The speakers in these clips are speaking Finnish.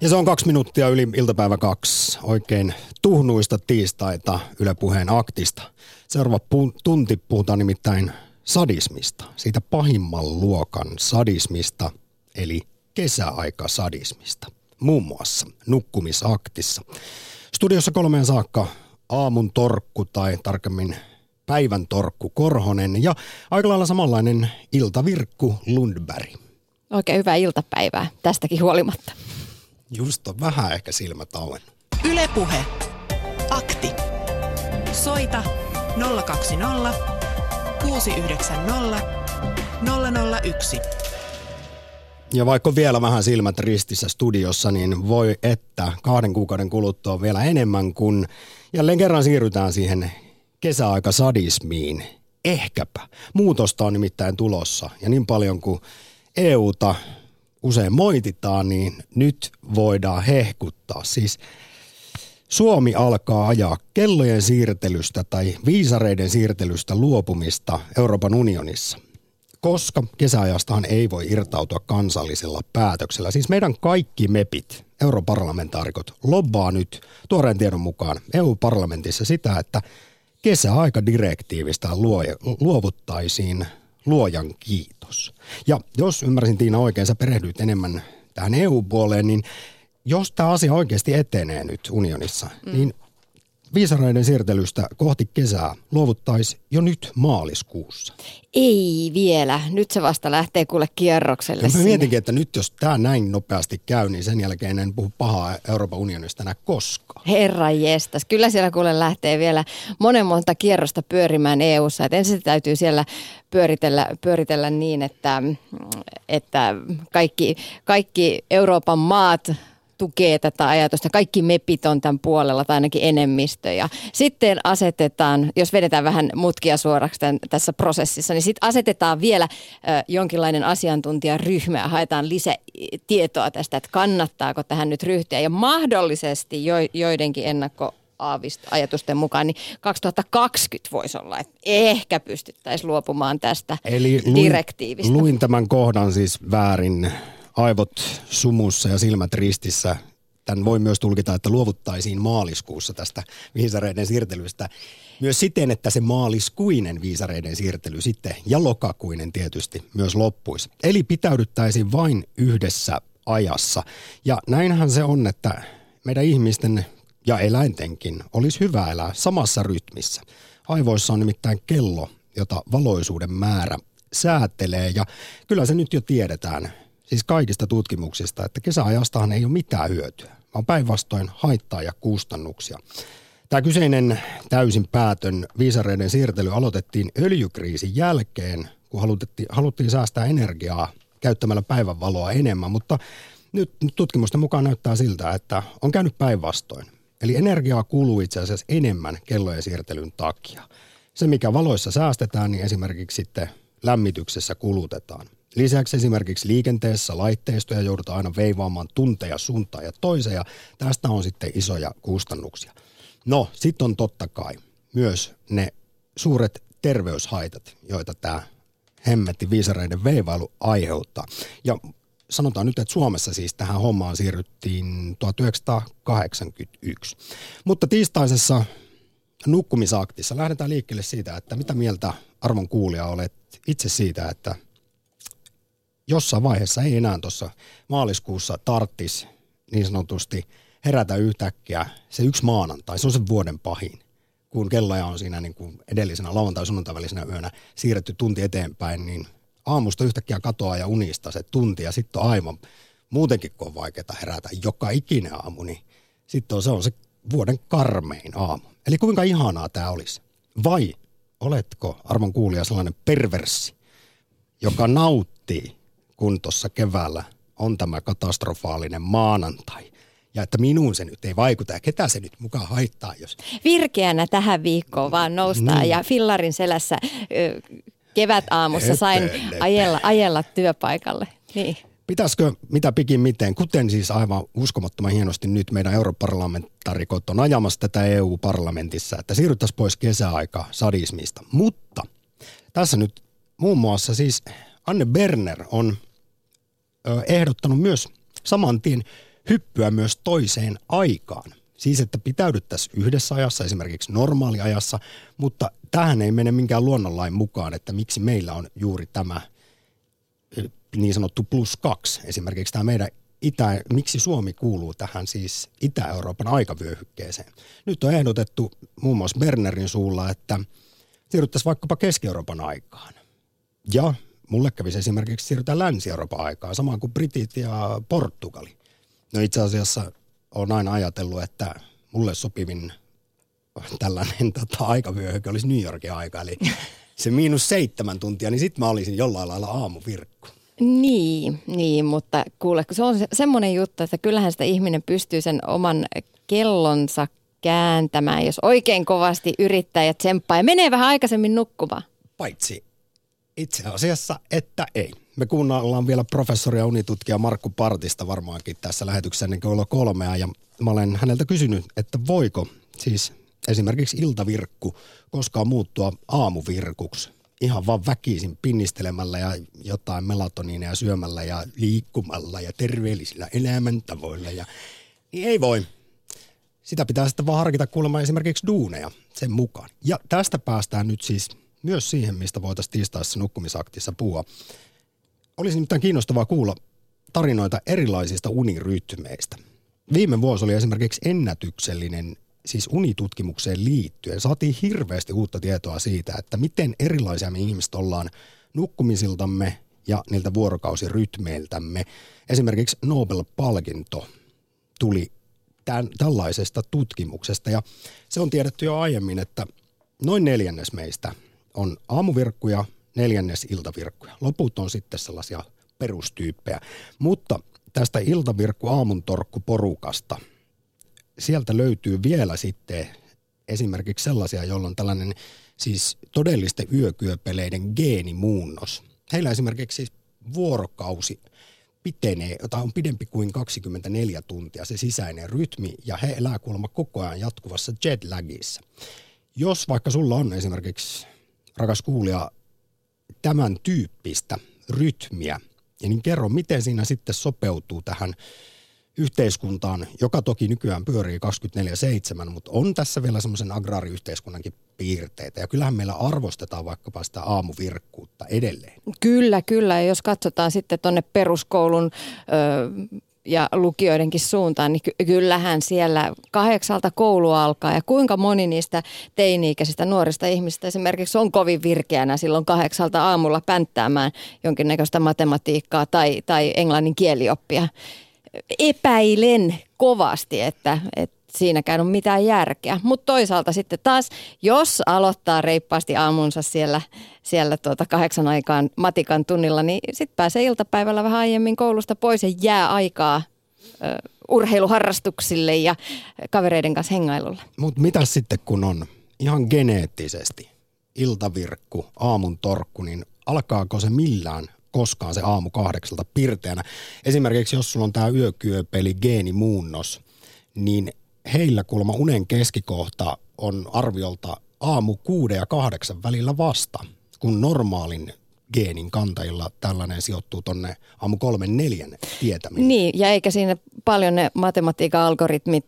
Ja se on kaksi minuuttia yli iltapäivä kaksi. Oikein tuhnuista tiistaita Yle Puheen aktista. Seuraava pu- tunti puhutaan nimittäin sadismista. Siitä pahimman luokan sadismista, eli kesäaikasadismista. Muun muassa nukkumisaktissa. Studiossa kolmeen saakka aamun torkku tai tarkemmin päivän torkku Korhonen ja aika lailla samanlainen iltavirkku Lundberg. Oikein hyvää iltapäivää tästäkin huolimatta. Just on vähän ehkä silmät auennut. Ylepuhe. Akti. Soita 020 690 001. Ja vaikka vielä vähän silmät ristissä studiossa, niin voi että kahden kuukauden kuluttua vielä enemmän, kun jälleen kerran siirrytään siihen kesäaikasadismiin. Ehkäpä. Muutosta on nimittäin tulossa. Ja niin paljon kuin EUta usein moititaan, niin nyt voidaan hehkuttaa. Siis Suomi alkaa ajaa kellojen siirtelystä tai viisareiden siirtelystä luopumista Euroopan unionissa koska kesäajastahan ei voi irtautua kansallisella päätöksellä. Siis meidän kaikki mepit, europarlamentaarikot, lobbaa nyt tuoreen tiedon mukaan EU-parlamentissa sitä, että kesäaikadirektiivistä luovuttaisiin luojan kiitos. Ja jos ymmärsin Tiina oikein, sä perehdyit enemmän tähän EU-puoleen, niin jos tämä asia oikeasti etenee nyt unionissa, mm. niin viisareiden siirtelystä kohti kesää luovuttaisi jo nyt maaliskuussa? Ei vielä. Nyt se vasta lähtee kuule kierrokselle. Ja mä mietinkin, että nyt jos tämä näin nopeasti käy, niin sen jälkeen en puhu pahaa Euroopan unionista enää koskaan. Herra jestas. Kyllä siellä kuule lähtee vielä monen monta kierrosta pyörimään EU-ssa. Et ensin täytyy siellä pyöritellä, pyöritellä niin, että, että kaikki, kaikki Euroopan maat – tukee tätä ajatusta. Kaikki mepit on tämän puolella tai ainakin enemmistö. Ja sitten asetetaan, jos vedetään vähän mutkia suoraksi tämän, tässä prosessissa, niin sitten asetetaan vielä ö, jonkinlainen asiantuntijaryhmä ja haetaan lisätietoa tästä, että kannattaako tähän nyt ryhtyä. Ja mahdollisesti jo, joidenkin ennakko ajatusten mukaan, niin 2020 voisi olla, että ehkä pystyttäisiin luopumaan tästä Eli luin, direktiivistä. luin tämän kohdan siis väärin aivot sumussa ja silmät ristissä. Tämän voi myös tulkita, että luovuttaisiin maaliskuussa tästä viisareiden siirtelystä. Myös siten, että se maaliskuinen viisareiden siirtely sitten ja lokakuinen tietysti myös loppuisi. Eli pitäydyttäisiin vain yhdessä ajassa. Ja näinhän se on, että meidän ihmisten ja eläintenkin olisi hyvä elää samassa rytmissä. Aivoissa on nimittäin kello, jota valoisuuden määrä säätelee ja kyllä se nyt jo tiedetään siis kaikista tutkimuksista, että kesäajastahan ei ole mitään hyötyä, vaan päinvastoin haittaa ja kustannuksia. Tämä kyseinen täysin päätön viisareiden siirtely aloitettiin öljykriisin jälkeen, kun haluttiin, haluttiin säästää energiaa käyttämällä päivänvaloa enemmän, mutta nyt tutkimusten mukaan näyttää siltä, että on käynyt päinvastoin. Eli energiaa kuluu itse asiassa enemmän kellojen siirtelyn takia. Se, mikä valoissa säästetään, niin esimerkiksi sitten lämmityksessä kulutetaan. Lisäksi esimerkiksi liikenteessä laitteistoja joudutaan aina veivaamaan tunteja suuntaan ja toiseen ja tästä on sitten isoja kustannuksia. No, sitten on totta kai myös ne suuret terveyshaitat, joita tämä hemmetti viisareiden veivailu aiheuttaa. Ja sanotaan nyt, että Suomessa siis tähän hommaan siirryttiin 1981. Mutta tiistaisessa nukkumisaktissa lähdetään liikkeelle siitä, että mitä mieltä arvon kuulija olet itse siitä, että jossain vaiheessa ei enää tuossa maaliskuussa tarttis niin sanotusti herätä yhtäkkiä se yksi maanantai, se on se vuoden pahin kun kelloja on siinä niin kuin edellisenä lauantai sunnuntai välisenä yönä siirretty tunti eteenpäin, niin aamusta yhtäkkiä katoaa ja unista se tunti ja sitten on aivan muutenkin kun on vaikeaa herätä joka ikinen aamu, niin sitten se on se vuoden karmein aamu. Eli kuinka ihanaa tämä olisi? Vai oletko arvon kuulija sellainen perverssi, joka nauttii kun tuossa keväällä on tämä katastrofaalinen maanantai. Ja että minuun se nyt ei vaikuta ja ketä se nyt mukaan haittaa, jos... Virkeänä tähän viikkoon vaan noustaan niin. ja fillarin selässä kevät aamussa sain ajella, ajella työpaikalle. Niin. Pitäisikö mitä pikin miten, kuten siis aivan uskomattoman hienosti nyt meidän europarlamentaarikot on ajamassa tätä EU-parlamentissa, että siirryttäisiin pois kesäaika sadismista. Mutta tässä nyt muun muassa siis Anne Berner on ehdottanut myös saman tien hyppyä myös toiseen aikaan. Siis, että pitäydyttäisiin yhdessä ajassa, esimerkiksi normaaliajassa, mutta tähän ei mene minkään luonnonlain mukaan, että miksi meillä on juuri tämä niin sanottu plus kaksi. Esimerkiksi tämä meidän Itä, miksi Suomi kuuluu tähän siis Itä-Euroopan aikavyöhykkeeseen. Nyt on ehdotettu muun muassa Bernerin suulla, että siirryttäisiin vaikkapa Keski-Euroopan aikaan. Ja mulle kävisi esimerkiksi siirrytään Länsi-Euroopan aikaan, samaan kuin Britit ja Portugali. No itse asiassa olen aina ajatellut, että mulle sopivin tällainen tota, aikavyöhyke olisi New Yorkin aika, eli se miinus seitsemän tuntia, niin sitten mä olisin jollain lailla aamuvirkku. Niin, niin, mutta kuule, se on se, semmoinen juttu, että kyllähän sitä ihminen pystyy sen oman kellonsa kääntämään, jos oikein kovasti yrittää ja tsemppaa ja menee vähän aikaisemmin nukkumaan. Paitsi itse asiassa, että ei. Me kuunnellaan vielä professori ja unitutkija Markku Partista varmaankin tässä lähetyksessä ennen kello kolmea ja mä olen häneltä kysynyt, että voiko siis esimerkiksi iltavirkku koskaan muuttua aamuvirkuksi ihan vaan väkisin pinnistelemällä ja jotain melatoniineja syömällä ja liikkumalla ja terveellisillä elämäntavoilla. Ja, niin ei voi. Sitä pitää sitten vaan harkita kuulemma esimerkiksi duuneja sen mukaan. Ja tästä päästään nyt siis myös siihen, mistä voitaisiin tiistaissa nukkumisaktissa puhua. Olisi nimittäin kiinnostavaa kuulla tarinoita erilaisista unirytmeistä. Viime vuosi oli esimerkiksi ennätyksellinen siis unitutkimukseen liittyen saatiin hirveästi uutta tietoa siitä, että miten erilaisia me ihmiset ollaan nukkumisiltamme ja niiltä vuorokausirytmeiltämme. Esimerkiksi Nobel-palkinto tuli tämän, tällaisesta tutkimuksesta ja se on tiedetty jo aiemmin, että noin neljännes meistä on aamuvirkkuja, neljännes iltavirkkuja. Loput on sitten sellaisia perustyyppejä. Mutta tästä iltavirkku aamuntorkku porukasta – sieltä löytyy vielä sitten esimerkiksi sellaisia, joilla on tällainen siis todellisten yökyöpeleiden geenimuunnos. Heillä esimerkiksi vuorokausi pitenee, jota on pidempi kuin 24 tuntia se sisäinen rytmi, ja he elää kuulemma koko ajan jatkuvassa jetlagissa. Jos vaikka sulla on esimerkiksi, rakas kuulija, tämän tyyppistä rytmiä, niin kerro, miten siinä sitten sopeutuu tähän yhteiskuntaan, joka toki nykyään pyörii 24-7, mutta on tässä vielä semmoisen agraariyhteiskunnankin piirteitä. Ja kyllähän meillä arvostetaan vaikkapa sitä aamuvirkkuutta edelleen. Kyllä, kyllä. Ja jos katsotaan sitten tuonne peruskoulun ö, ja lukioidenkin suuntaan, niin ky- kyllähän siellä kahdeksalta koulu alkaa. Ja kuinka moni niistä teini-ikäisistä nuorista ihmistä esimerkiksi on kovin virkeänä silloin kahdeksalta aamulla pänttäämään jonkinnäköistä matematiikkaa tai, tai englannin kielioppia epäilen kovasti, että, että siinäkään on mitään järkeä. Mutta toisaalta sitten taas, jos aloittaa reippaasti aamunsa siellä, siellä tuota kahdeksan aikaan matikan tunnilla, niin sitten pääsee iltapäivällä vähän aiemmin koulusta pois ja jää aikaa ö, urheiluharrastuksille ja kavereiden kanssa hengailulle. Mutta mitä sitten kun on ihan geneettisesti iltavirkku, aamun torkku, niin alkaako se millään koskaan se aamu kahdeksalta pirteänä. Esimerkiksi jos sulla on tämä yökyöpeli geenimuunnos, niin heillä kuulemma unen keskikohta on arviolta aamu kuuden ja kahdeksan välillä vasta, kun normaalin geenin kantajilla tällainen sijoittuu tonne aamu kolmen neljän tietäminen. Niin, ja eikä siinä paljon ne matematiikan algoritmit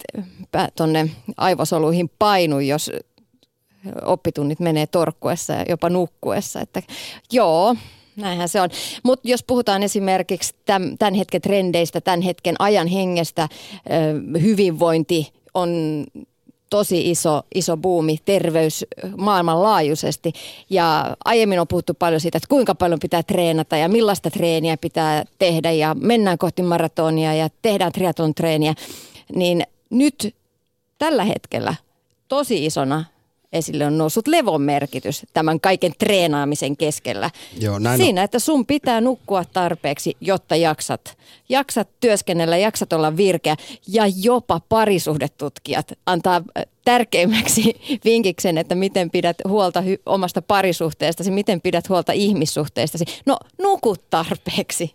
tonne aivosoluihin painu, jos oppitunnit menee torkkuessa ja jopa nukkuessa. Että joo, Näinhän se on. Mutta jos puhutaan esimerkiksi tämän hetken trendeistä, tämän hetken ajan hengestä, hyvinvointi on tosi iso, iso buumi terveys maailmanlaajuisesti. Ja aiemmin on puhuttu paljon siitä, että kuinka paljon pitää treenata ja millaista treeniä pitää tehdä ja mennään kohti maratonia ja tehdään triatlon treeniä. Niin nyt tällä hetkellä tosi isona esille on noussut levon merkitys tämän kaiken treenaamisen keskellä. Joo, näin Siinä, on. että sun pitää nukkua tarpeeksi, jotta jaksat. Jaksat työskennellä, jaksat olla virkeä ja jopa parisuhdetutkijat antaa äh, tärkeimmäksi vinkiksen, että miten pidät huolta hy- omasta parisuhteestasi, miten pidät huolta ihmissuhteistasi. No nukut tarpeeksi,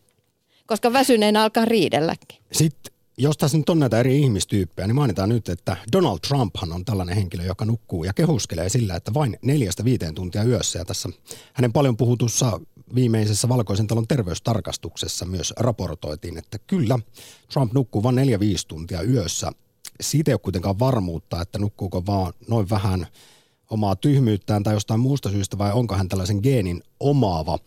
koska väsyneen alkaa riidelläkin. Sitten jos tässä nyt on näitä eri ihmistyyppejä, niin mainitaan nyt, että Donald Trumphan on tällainen henkilö, joka nukkuu ja kehuskelee sillä, että vain neljästä viiteen tuntia yössä. Ja tässä hänen paljon puhutussa viimeisessä Valkoisen talon terveystarkastuksessa myös raportoitiin, että kyllä Trump nukkuu vain 4-5 tuntia yössä. Siitä ei ole kuitenkaan varmuutta, että nukkuuko vaan noin vähän omaa tyhmyyttään tai jostain muusta syystä vai onko hän tällaisen geenin omaava.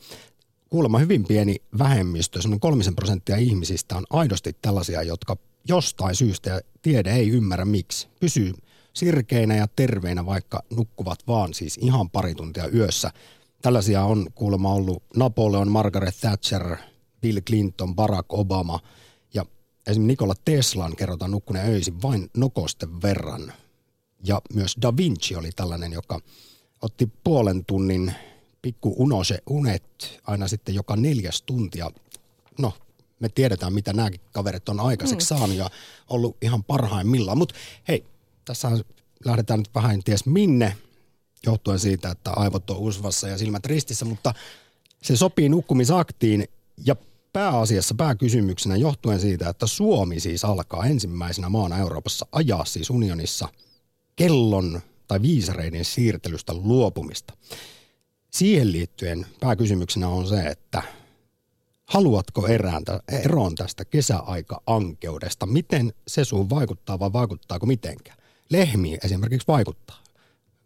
Kuulemma hyvin pieni vähemmistö, semmoinen kolmisen prosenttia ihmisistä on aidosti tällaisia, jotka jostain syystä ja tiede ei ymmärrä miksi. Pysyy sirkeinä ja terveinä, vaikka nukkuvat vaan siis ihan pari tuntia yössä. Tällaisia on kuulemma ollut Napoleon, Margaret Thatcher, Bill Clinton, Barack Obama ja esimerkiksi Nikola Teslan kerrotaan nukkuneen öisin vain nokosten verran. Ja myös Da Vinci oli tällainen, joka otti puolen tunnin pikku unose unet aina sitten joka neljäs tuntia. No, me tiedetään, mitä nämäkin kaverit on aikaiseksi mm. saanut ja ollut ihan parhaimmillaan. Mutta hei, tässä lähdetään nyt vähän ties minne, johtuen siitä, että aivot on usvassa ja silmät ristissä, mutta se sopii nukkumisaktiin ja pääasiassa pääkysymyksenä johtuen siitä, että Suomi siis alkaa ensimmäisenä maana Euroopassa ajaa siis unionissa kellon tai viisareiden siirtelystä luopumista. Siihen liittyen pääkysymyksenä on se, että haluatko erääntä, eroon tästä kesäaika-ankeudesta? Miten se sun vaikuttaa vai vaikuttaako mitenkään? Lehmi esimerkiksi vaikuttaa.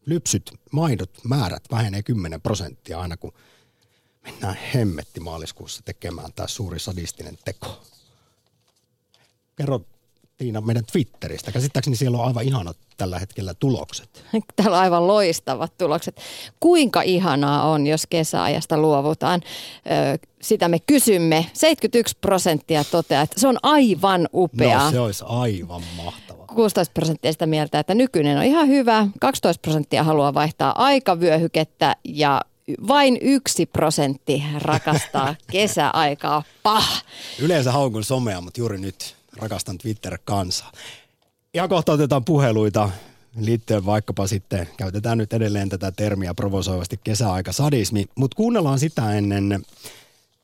Lypsyt, maidot, määrät vähenee 10 prosenttia aina kun mennään hemmetti maaliskuussa tekemään tämä suuri sadistinen teko. Kerro Tiina meidän Twitteristä. Käsittääkseni siellä on aivan ihanat tällä hetkellä tulokset. Täällä on aivan loistavat tulokset. Kuinka ihanaa on, jos kesäajasta luovutaan? Sitä me kysymme. 71 prosenttia toteaa, että se on aivan upea. No se olisi aivan mahtavaa. 16 prosenttia sitä mieltä, että nykyinen on ihan hyvä. 12 prosenttia haluaa vaihtaa aikavyöhykettä ja vain yksi prosentti rakastaa kesäaikaa. Pah! Yleensä haukun somea, mutta juuri nyt rakastan Twitter-kansaa. Ihan kohta otetaan puheluita liittyen vaikkapa sitten, käytetään nyt edelleen tätä termiä provosoivasti kesäaika sadismi, mutta kuunnellaan sitä ennen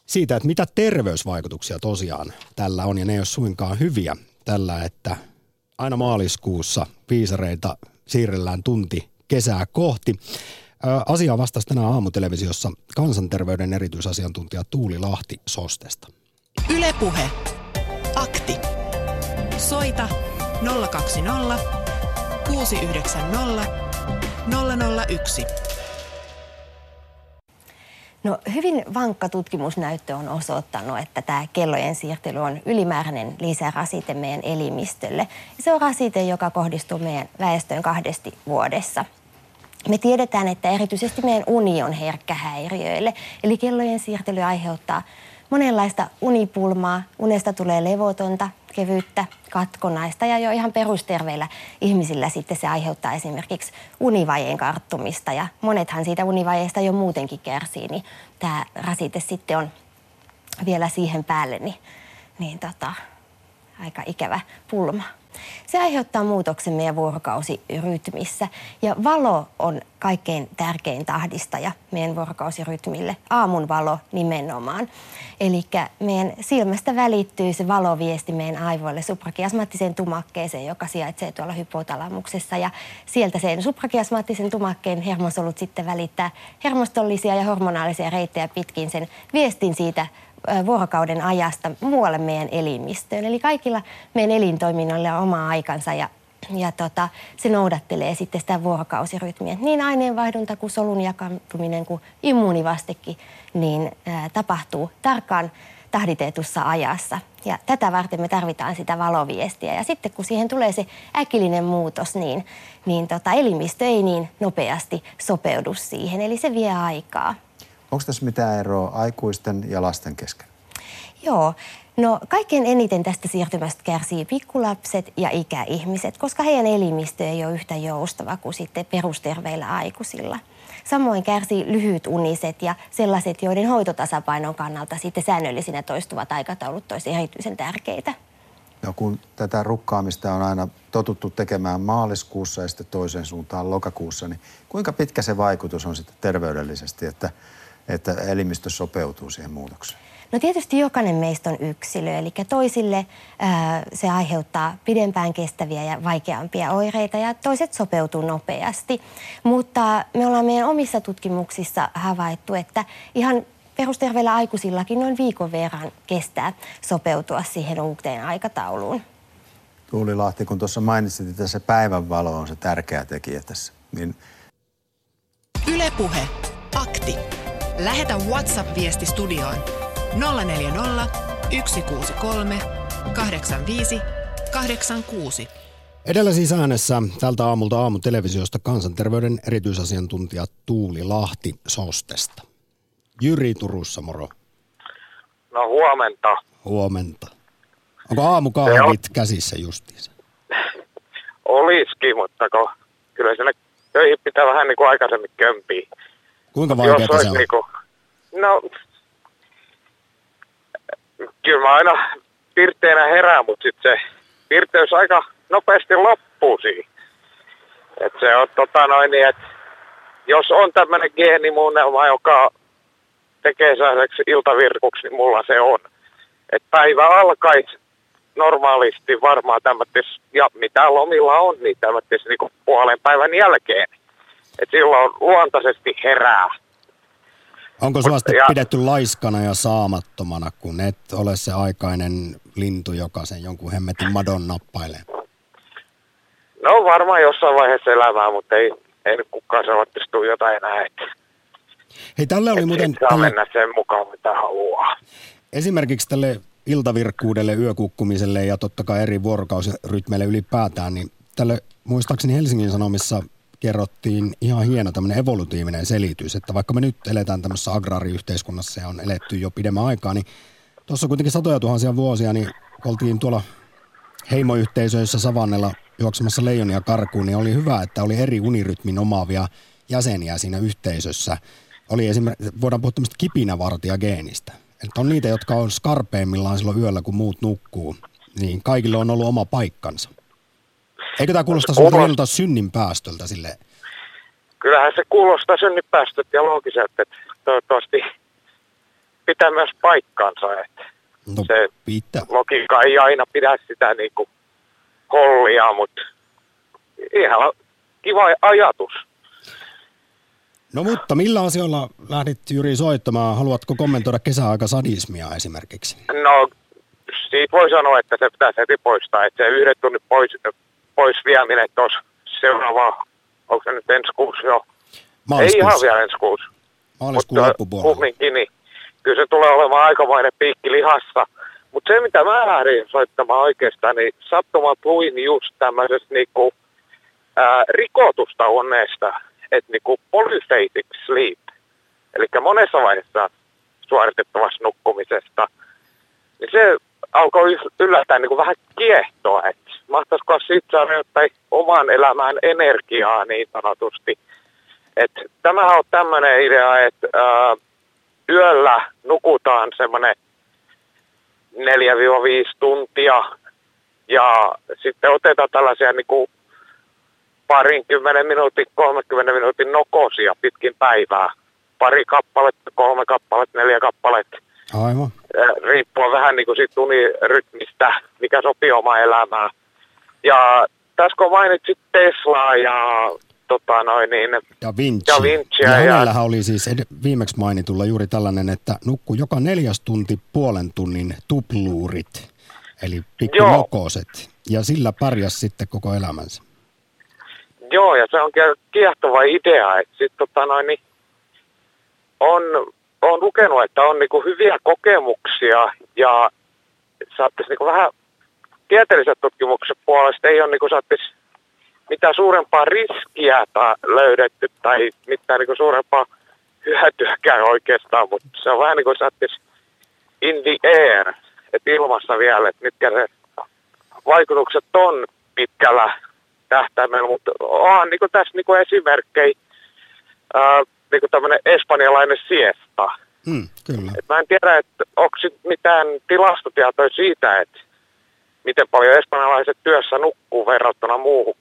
siitä, että mitä terveysvaikutuksia tosiaan tällä on, ja ne ei ole suinkaan hyviä tällä, että aina maaliskuussa viisareita siirrellään tunti kesää kohti. Asia vastasi tänään aamutelevisiossa kansanterveyden erityisasiantuntija Tuuli Lahti Sostesta. Ylepuhe. Soita 020 690 001. No, hyvin vankka tutkimusnäyttö on osoittanut, että tämä kellojen siirtely on ylimääräinen lisärasite meidän elimistölle. Se on rasite, joka kohdistuu meidän väestöön kahdesti vuodessa. Me tiedetään, että erityisesti meidän uni on herkkä häiriöille. Eli kellojen siirtely aiheuttaa monenlaista unipulmaa. Unesta tulee levotonta, kevyttä, katkonaista ja jo ihan perusterveillä ihmisillä sitten se aiheuttaa esimerkiksi univajeen karttumista ja monethan siitä univajeesta jo muutenkin kärsii, niin tämä rasite sitten on vielä siihen päälle, niin, niin tota, aika ikävä pulma. Se aiheuttaa muutoksen meidän vuorokausirytmissä ja valo on kaikkein tärkein tahdistaja meidän vuorokausirytmille, aamun valo nimenomaan. Eli meidän silmästä välittyy se valoviesti meidän aivoille suprakiasmaattiseen tumakkeeseen, joka sijaitsee tuolla hypotalamuksessa. Ja sieltä sen suprakiasmaattisen tumakkeen hermosolut sitten välittää hermostollisia ja hormonaalisia reittejä pitkin sen viestin siitä vuorokauden ajasta muualle meidän elimistöön. Eli kaikilla meidän elintoiminnoilla on oma aikansa ja, ja tota, se noudattelee sitten sitä vuorokausirytmiä. Niin aineenvaihdunta kuin solun jakaminen kuin immuunivastekin niin ää, tapahtuu tarkkaan tahditetussa ajassa. Ja tätä varten me tarvitaan sitä valoviestiä. Ja sitten kun siihen tulee se äkillinen muutos, niin, niin tota, elimistö ei niin nopeasti sopeudu siihen. Eli se vie aikaa. Onko tässä mitään eroa aikuisten ja lasten kesken? Joo. No kaikkein eniten tästä siirtymästä kärsii pikkulapset ja ikäihmiset, koska heidän elimistö ei ole yhtä joustava kuin sitten perusterveillä aikuisilla. Samoin kärsii lyhyt uniset ja sellaiset, joiden hoitotasapainon kannalta sitten säännöllisinä toistuvat aikataulut olisi erityisen tärkeitä. No kun tätä rukkaamista on aina totuttu tekemään maaliskuussa ja sitten toiseen suuntaan lokakuussa, niin kuinka pitkä se vaikutus on sitten terveydellisesti, että että elimistö sopeutuu siihen muutokseen? No tietysti jokainen meistä on yksilö, eli toisille ää, se aiheuttaa pidempään kestäviä ja vaikeampia oireita ja toiset sopeutuu nopeasti. Mutta me ollaan meidän omissa tutkimuksissa havaittu, että ihan perusterveillä aikuisillakin noin viikon verran kestää sopeutua siihen uuteen aikatauluun. Tuuli Lahti, kun tuossa mainitsit, että se päivänvalo on se tärkeä tekijä tässä, niin Ylepuhe Akti. Lähetä WhatsApp-viesti studioon 040 163 85 86. Edellä siis äänessä tältä aamulta aamutelevisiosta kansanterveyden erityisasiantuntija Tuuli Lahti Sostesta. Jyri Turussa, moro. No huomenta. Huomenta. Onko aamukahvit käsissä justiinsa? Olisikin, mutta kun, kyllä sinne töihin pitää vähän niin kuin aikaisemmin kömpiä. Kuinka vaikeaa se on? Niin kuin, no, kyllä mä aina pirteenä herään, mutta sitten se pirteys aika nopeasti loppuu siihen. Et se on tota noin niin, että jos on tämmöinen geenimuunnelma, joka tekee sellaiseksi iltavirkuksi, niin mulla se on. Että päivä alkaisi normaalisti varmaan tämmöis, ja mitä lomilla on, niin tämmöis niin puolen päivän jälkeen. Et silloin luontaisesti herää. Onko sinua sitten ja- pidetty laiskana ja saamattomana, kun et ole se aikainen lintu, joka sen jonkun hemmetin madon nappailee? No varmaan jossain vaiheessa elämää, mutta ei, ei nyt kukaan sellaista jotain enää. Että Hei, tälle oli et muuten saa tälle, mennä sen mukaan, mitä haluaa. esimerkiksi tälle iltavirkkuudelle, yökukkumiselle ja totta kai eri vuorokausirytmeille ylipäätään, niin tälle muistaakseni Helsingin Sanomissa kerrottiin ihan hieno tämmöinen evolutiivinen selitys, että vaikka me nyt eletään tämmöisessä agraariyhteiskunnassa ja on eletty jo pidemmän aikaa, niin tuossa kuitenkin satoja tuhansia vuosia, niin oltiin tuolla heimoyhteisöissä savannella juoksemassa leijonia karkuun, niin oli hyvä, että oli eri unirytmin omaavia jäseniä siinä yhteisössä. Oli esimerkiksi, voidaan puhua tämmöistä kipinävartijageenistä. Että on niitä, jotka on skarpeimmillaan silloin yöllä, kun muut nukkuu. Niin kaikille on ollut oma paikkansa. Eikö tämä kuulosta Kuulostaa- semmoilta synnin päästöltä sille? Kyllähän se kuulostaa synnipäästöt ja loogiset, että toivottavasti pitää myös paikkansa. Että No Se- pitää. logiikka ei aina pidä sitä niin kuin hollia, mutta ihan kiva ajatus. No mutta millä asioilla lähdit Jyri soittamaan? Haluatko kommentoida kesäaikasadismia esimerkiksi? No, siitä voi sanoa, että se pitäisi heti poistaa, että se yhden tunnin pois, pois vieminen tuossa seuraava, onko se nyt ensi kuussa jo? Ei Maaliskuussa. ihan vielä ensi kuussa. Maaliskuun mutta loppupuolella. kumminkin, niin kyllä se tulee olemaan aikamoinen piikki lihassa. Mutta se, mitä mä lähdin soittamaan oikeastaan, niin sattumalta luin just tämmöisestä niinku, ää, rikotusta unesta, että niinku polyphasic sleep, eli monessa vaiheessa suoritettavasta nukkumisesta, niin se alkoi yllättäen niin kuin vähän kiehtoa, että mahtaisiko siitä jotain oman elämään energiaa niin sanotusti. että tämähän on tämmöinen idea, että ää, yöllä nukutaan semmoinen 4-5 tuntia ja sitten otetaan tällaisia niin kuin parinkymmenen minuutin, 30 minuutin nokosia pitkin päivää. Pari kappaletta, kolme kappaletta, neljä kappaletta Aivan. äh, riippuen vähän niin kuin siitä unirytmistä, mikä sopii omaan elämään. Ja tässä kun mainitsit Teslaa ja tota noin, niin Da Vinci. Da Vinciä ja ja- oli siis ed- viimeksi mainitulla juuri tällainen, että nukkuu joka neljäs tunti puolen tunnin tupluurit, eli pikkunokoset. Ja sillä pärjäs sitten koko elämänsä. joo, ja se on kie- kiehtova idea, että sit tota noin, niin on, on lukenut, että on niinku hyviä kokemuksia ja saattaisi niinku vähän tieteelliset tutkimukset puolesta. Ei ole niinku saattaisi mitään suurempaa riskiä tai löydetty tai mitään niinku suurempaa hyötyäkään oikeastaan, mutta se on vähän niin kuin saattaisi in the air, että ilmassa vielä, että mitkä ne vaikutukset on pitkällä tähtäimellä, mutta onhan niin tässä niin esimerkkejä, niin kuin tämmöinen espanjalainen siesta. Hmm, kyllä. Et mä en tiedä, että onko sit mitään tilastotietoja siitä, että miten paljon espanjalaiset työssä nukkuu verrattuna muuhun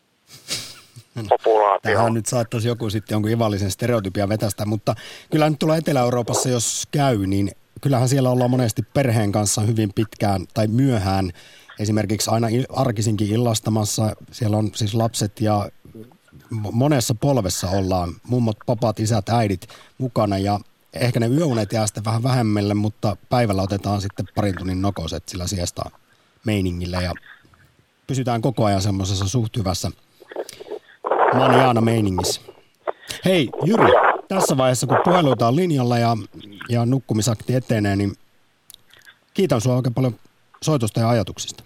populaatioon. Tähän nyt saattaisi joku sitten jonkun ivallisen stereotypia vetästä, mutta kyllä nyt tuolla Etelä-Euroopassa, jos käy, niin kyllähän siellä ollaan monesti perheen kanssa hyvin pitkään tai myöhään. Esimerkiksi aina il- arkisinkin illastamassa. Siellä on siis lapset ja monessa polvessa ollaan, mummot, papat, isät, äidit mukana ja ehkä ne yöunet jää sitten vähän vähemmälle, mutta päivällä otetaan sitten parin tunnin nokoset sillä siesta meiningillä ja pysytään koko ajan semmoisessa suht hyvässä maniaana meiningissä. Hei Jyri, tässä vaiheessa kun puheluita on linjalla ja, ja nukkumisakti etenee, niin kiitän sinua oikein paljon soitosta ja ajatuksista.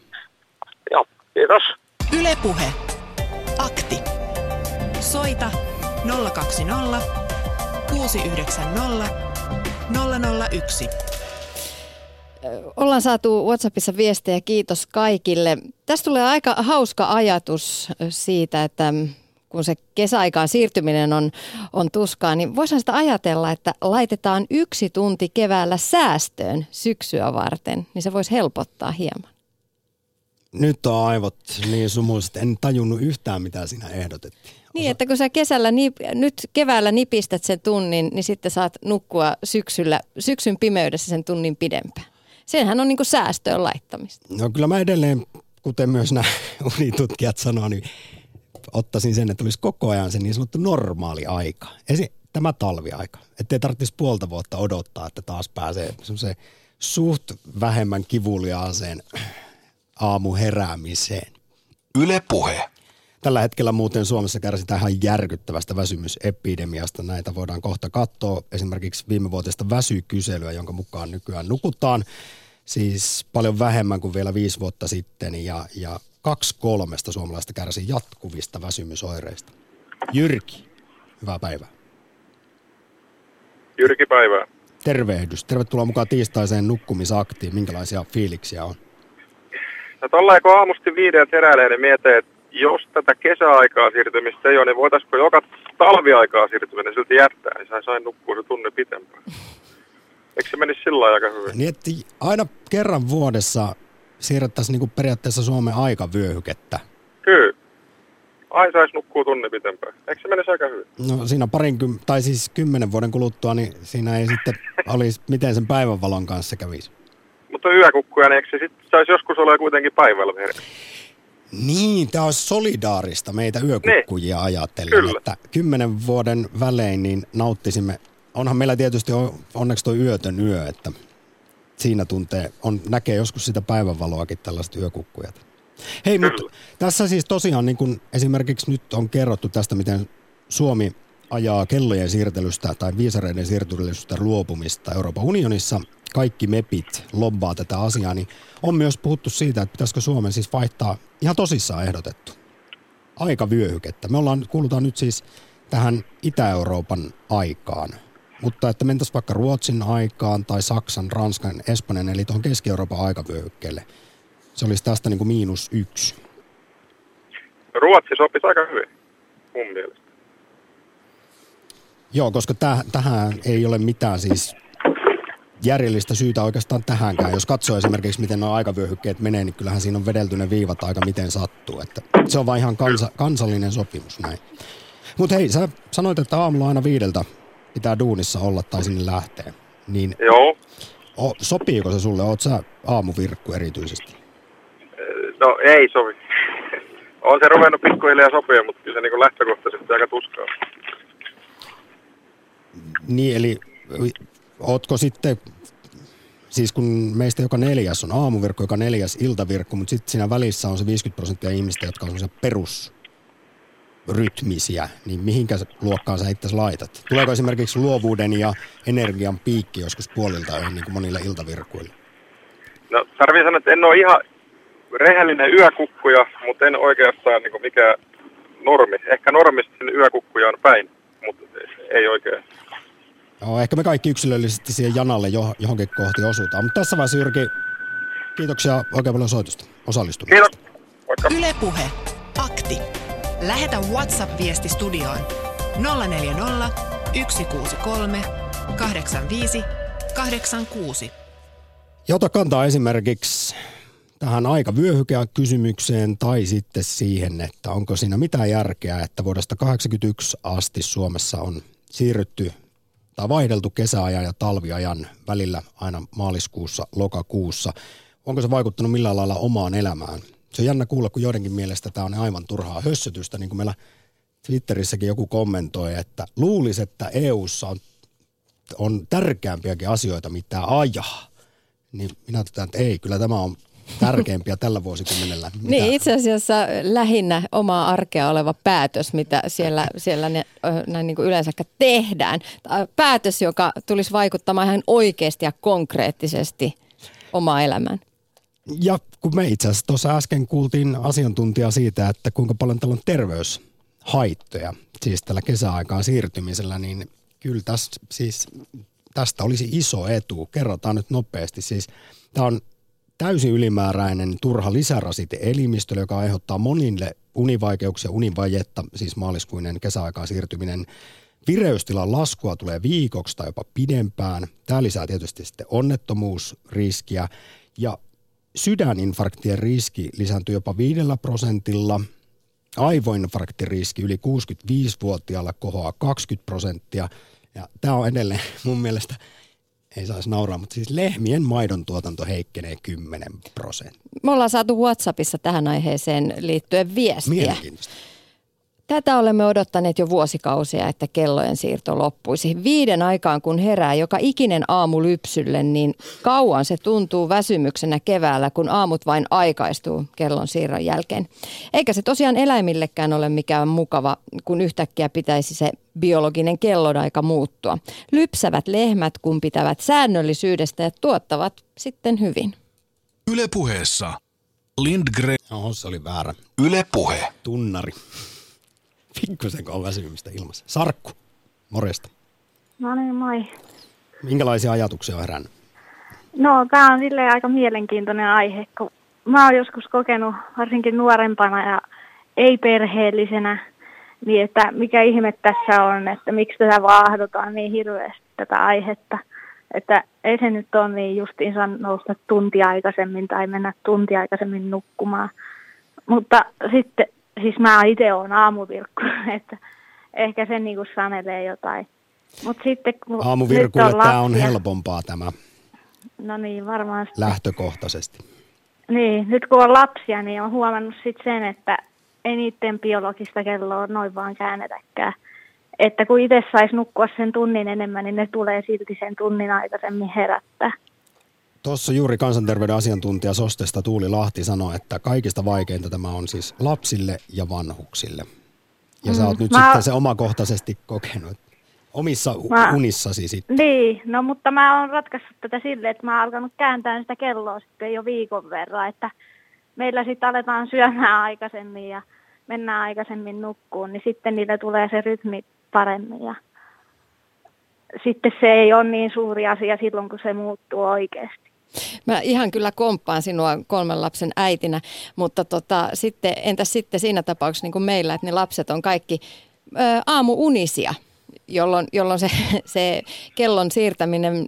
Joo, kiitos. Ylepuhe. Akti. Soita 020 690 001. Ollaan saatu WhatsAppissa viestejä, kiitos kaikille. Tästä tulee aika hauska ajatus siitä, että kun se kesäaikaan siirtyminen on, on tuskaa, niin voisihan sitä ajatella, että laitetaan yksi tunti keväällä säästöön syksyä varten, niin se voisi helpottaa hieman. Nyt on aivot niin sumuiset, en tajunnut yhtään mitä sinä ehdotettiin. Niin, että kun sä kesällä, nyt keväällä nipistät sen tunnin, niin sitten saat nukkua syksyllä, syksyn pimeydessä sen tunnin pidempään. Senhän on niin kuin säästöön laittamista. No kyllä mä edelleen, kuten myös nämä unitutkijat sanoo, niin ottaisin sen, että olisi koko ajan se niin sanottu normaali aika. Esi- tämä talviaika. Että ei tarvitsisi puolta vuotta odottaa, että taas pääsee semmoiseen suht vähemmän kivuliaaseen aamuheräämiseen. Yle Puhe. Tällä hetkellä muuten Suomessa kärsitään ihan järkyttävästä väsymysepidemiasta. Näitä voidaan kohta katsoa. Esimerkiksi viimevuotista väsykyselyä, jonka mukaan nykyään nukutaan siis paljon vähemmän kuin vielä viisi vuotta sitten. Ja, ja kaksi kolmesta suomalaista kärsii jatkuvista väsymysoireista. Jyrki, hyvää päivää. Jyrki päivää. Tervehdys. Tervetuloa mukaan tiistaiseen nukkumisaktiin. Minkälaisia fiiliksiä on? No tuolla kun aamusti viideltä heräilee, niin mietin, että jos tätä kesäaikaa siirtymistä ei ole, niin voitaisiinko joka talviaikaa siirtyminen silti jättää, niin sain, sain nukkua se tunne pitempään. Eikö se menisi sillä aika hyvin? Niin, että aina kerran vuodessa siirrettäisiin niin periaatteessa Suomen aikavyöhykettä. Kyllä. Ai saisi nukkua tunne pitempään. Eikö se menisi aika hyvin? No siinä parin, tai siis kymmenen vuoden kuluttua, niin siinä ei sitten olisi, miten sen päivänvalon kanssa kävisi. Mutta yökukkuja, niin eikö se sitten saisi joskus olla kuitenkin päivällä Niin, tämä on solidaarista meitä yökukkujia niin. ajatellen, Kyllä. että kymmenen vuoden välein niin nauttisimme. Onhan meillä tietysti onneksi tuo yötön yö, että siinä tuntee, on, näkee joskus sitä päivänvaloakin tällaiset yökukkujat. Hei, mutta tässä siis tosiaan niin kun esimerkiksi nyt on kerrottu tästä, miten Suomi ajaa kellojen siirtelystä tai viisareiden siirtelystä luopumista Euroopan unionissa. Kaikki MEPit lobbaa tätä asiaa, niin on myös puhuttu siitä, että pitäisikö Suomen siis vaihtaa ihan tosissaan ehdotettu aikavyöhykettä. Me ollaan, kuulutaan nyt siis tähän Itä-Euroopan aikaan, mutta että mentäisiin vaikka Ruotsin aikaan tai Saksan, Ranskan, Espanjan eli tuohon Keski-Euroopan aikavyöhykkeelle – se olisi tästä niin kuin miinus yksi. Ruotsi sopisi aika hyvin, mun mielestä. Joo, koska täh, tähän ei ole mitään siis järjellistä syytä oikeastaan tähänkään. Jos katsoo esimerkiksi, miten nuo aikavyöhykkeet menee, niin kyllähän siinä on vedelty ne viivat aika miten sattuu. Että se on vain ihan kansa, kansallinen sopimus näin. Mutta hei, sä sanoit, että aamulla aina viideltä pitää duunissa olla tai sinne lähtee. Niin Joo. O, sopiiko se sulle? Oot sä aamuvirkku erityisesti? No ei sovi. On se ruvennut pikkuhiljaa sopia, mutta kyllä se niin lähtökohtaisesti aika tuskaa. Niin, eli ootko sitten, siis kun meistä joka neljäs on aamuvirkku, joka neljäs iltavirkku, mutta sitten siinä välissä on se 50 prosenttia ihmistä, jotka on semmoisia perusrytmisiä, niin mihinkä luokkaan sä itse laitat? Tuleeko esimerkiksi luovuuden ja energian piikki joskus puolilta niin kuin monille iltavirkuille? No tarvii sanoa, että en ole ihan rehellinen yökukkuja, mutta en oikeastaan niin mikä normi. Ehkä normista sinne yökukkuja on päin, mutta ei oikein. No, ehkä me kaikki yksilöllisesti siihen janalle johonkin kohti osutaan. Mutta tässä vaiheessa Jyrki, kiitoksia oikein paljon soitusta, osallistumisesta. Kiitos. Ylepuhe. Akti. Lähetä WhatsApp-viesti studioon 040 163 85 86. Ja ota kantaa esimerkiksi tähän aikavyöhykään kysymykseen tai sitten siihen, että onko siinä mitään järkeä, että vuodesta 1981 asti Suomessa on siirrytty tai vaihdeltu kesäajan ja talviajan välillä aina maaliskuussa, lokakuussa. Onko se vaikuttanut millään lailla omaan elämään? Se on jännä kuulla, kun joidenkin mielestä tämä on aivan turhaa hössötystä, niin kuin meillä Twitterissäkin joku kommentoi, että luulisi, että EU:ssa on on tärkeämpiäkin asioita, mitä ajaa. Niin minä totean, että ei, kyllä tämä on tärkeimpiä tällä vuosikymmenellä. Mitä... Niin, itse asiassa lähinnä omaa arkea oleva päätös, mitä siellä, siellä ne, näin niin kuin yleensä tehdään. Päätös, joka tulisi vaikuttamaan ihan oikeasti ja konkreettisesti omaa elämään. Ja kun me itse asiassa tuossa äsken kuultiin asiantuntija siitä, että kuinka paljon tällä on terveyshaittoja, siis tällä kesäaikaan siirtymisellä, niin kyllä tästä, siis, tästä olisi iso etu. Kerrotaan nyt nopeasti. Siis tämä on täysin ylimääräinen turha lisärasite elimistölle, joka aiheuttaa monille univaikeuksia, univajetta, siis maaliskuinen kesäaikaan siirtyminen. Vireystilan laskua tulee viikoksi tai jopa pidempään. Tämä lisää tietysti sitten onnettomuusriskiä ja sydäninfarktien riski lisääntyy jopa viidellä prosentilla. Aivoinfarktiriski yli 65-vuotiaalla kohoaa 20 prosenttia. Ja tämä on edelleen mun mielestä – ei saisi nauraa, mutta siis lehmien maidon tuotanto heikkenee 10 prosenttia. Me ollaan saatu WhatsAppissa tähän aiheeseen liittyen viestiä. Mielenkiintoista. Tätä olemme odottaneet jo vuosikausia, että kellojen siirto loppuisi. Viiden aikaan kun herää joka ikinen aamu lypsylle, niin kauan se tuntuu väsymyksenä keväällä, kun aamut vain aikaistuu kellon siirron jälkeen. Eikä se tosiaan eläimillekään ole mikään mukava, kun yhtäkkiä pitäisi se biologinen kellonaika muuttua. Lypsävät lehmät, kun pitävät säännöllisyydestä ja tuottavat sitten hyvin. Ylepuheessa Lindgren. Oho, se oli väärä. Ylepuhe. Tunnari. Pikkusen on väsymistä ilmassa. Sarkku, morjesta. No niin, moi. Minkälaisia ajatuksia on herännyt? No, tämä on silleen aika mielenkiintoinen aihe, kun mä oon joskus kokenut varsinkin nuorempana ja ei-perheellisenä, niin että mikä ihme tässä on, että miksi tätä vaahdotaan niin hirveästi tätä aihetta. Että ei se nyt ole niin justiinsa nousta tunti aikaisemmin tai mennä tunti aikaisemmin nukkumaan. Mutta sitten siis mä itse olen aamuvirkku, että ehkä se niinku sanelee jotain. Mut sitten, kun Aamuvirkuille on tämä on helpompaa tämä. No niin, varmaan. Lähtökohtaisesti. Niin, nyt kun on lapsia, niin on huomannut sitten sen, että ei niiden biologista kelloa noin vaan käännetäkään. Että kun itse saisi nukkua sen tunnin enemmän, niin ne tulee silti sen tunnin aikaisemmin herättää. Tuossa juuri kansanterveyden asiantuntija Sostesta Tuuli Lahti sanoi, että kaikista vaikeinta tämä on siis lapsille ja vanhuksille. Ja mm, sä oot nyt mä... sitten se omakohtaisesti kokenut omissa mä... unissasi sitten. Niin, no mutta mä oon ratkaissut tätä silleen, että mä oon alkanut kääntää sitä kelloa sitten jo viikon verran, että meillä sitten aletaan syömään aikaisemmin ja mennään aikaisemmin nukkuun, niin sitten niille tulee se rytmi paremmin ja sitten se ei ole niin suuri asia silloin, kun se muuttuu oikeasti. Mä ihan kyllä komppaan sinua kolmen lapsen äitinä, mutta tota, sitten, entäs sitten siinä tapauksessa niin kuin meillä, että ne lapset on kaikki ä, aamuunisia, jolloin, jolloin se, se kellon siirtäminen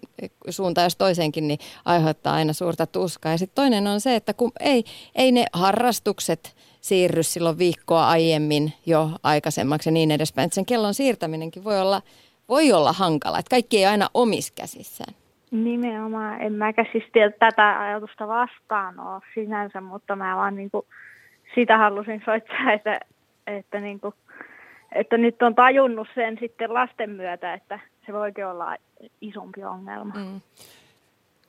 suuntaan jos toiseenkin niin aiheuttaa aina suurta tuskaa. Ja sitten toinen on se, että kun ei, ei ne harrastukset siirry silloin viikkoa aiemmin jo aikaisemmaksi ja niin edespäin. Että sen kellon siirtäminenkin voi olla, voi olla hankala, että kaikki ei aina omis käsissään. Nimenomaan. En mäkä siis tätä ajatusta vastaan ole sinänsä, mutta mä vaan niin kuin sitä halusin soittaa, että, että, niin kuin, että nyt on tajunnut sen sitten lasten myötä, että se voikin olla isompi ongelma. Mm.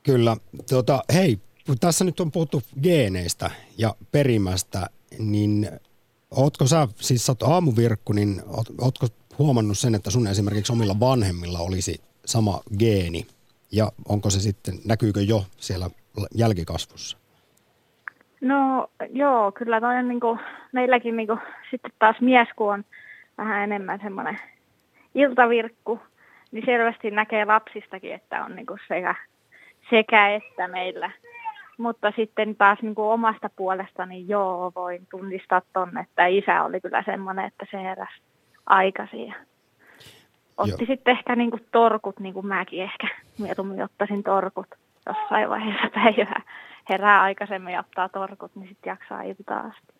Kyllä. Tuota, hei, tässä nyt on puhuttu geeneistä ja perimästä, niin ootko sä, siis sä oot aamuvirkku, niin oot, ootko huomannut sen, että sun esimerkiksi omilla vanhemmilla olisi sama geeni ja onko se sitten, näkyykö jo siellä jälkikasvussa? No joo, kyllä toi on niin kuin, meilläkin niin kuin, sitten taas mies, kun on vähän enemmän semmoinen iltavirkku, niin selvästi näkee lapsistakin, että on niin kuin sekä, sekä että meillä. Mutta sitten taas niin kuin omasta puolestani joo, voin tunnistaa tonne, että isä oli kyllä semmoinen, että se heräsi aikaisin otti Joo. sitten ehkä niin kuin torkut, niin kuin mäkin ehkä mieluummin ottaisin torkut jossain vaiheessa päivää. Herää aikaisemmin ja ottaa torkut, niin sitten jaksaa iltaa asti.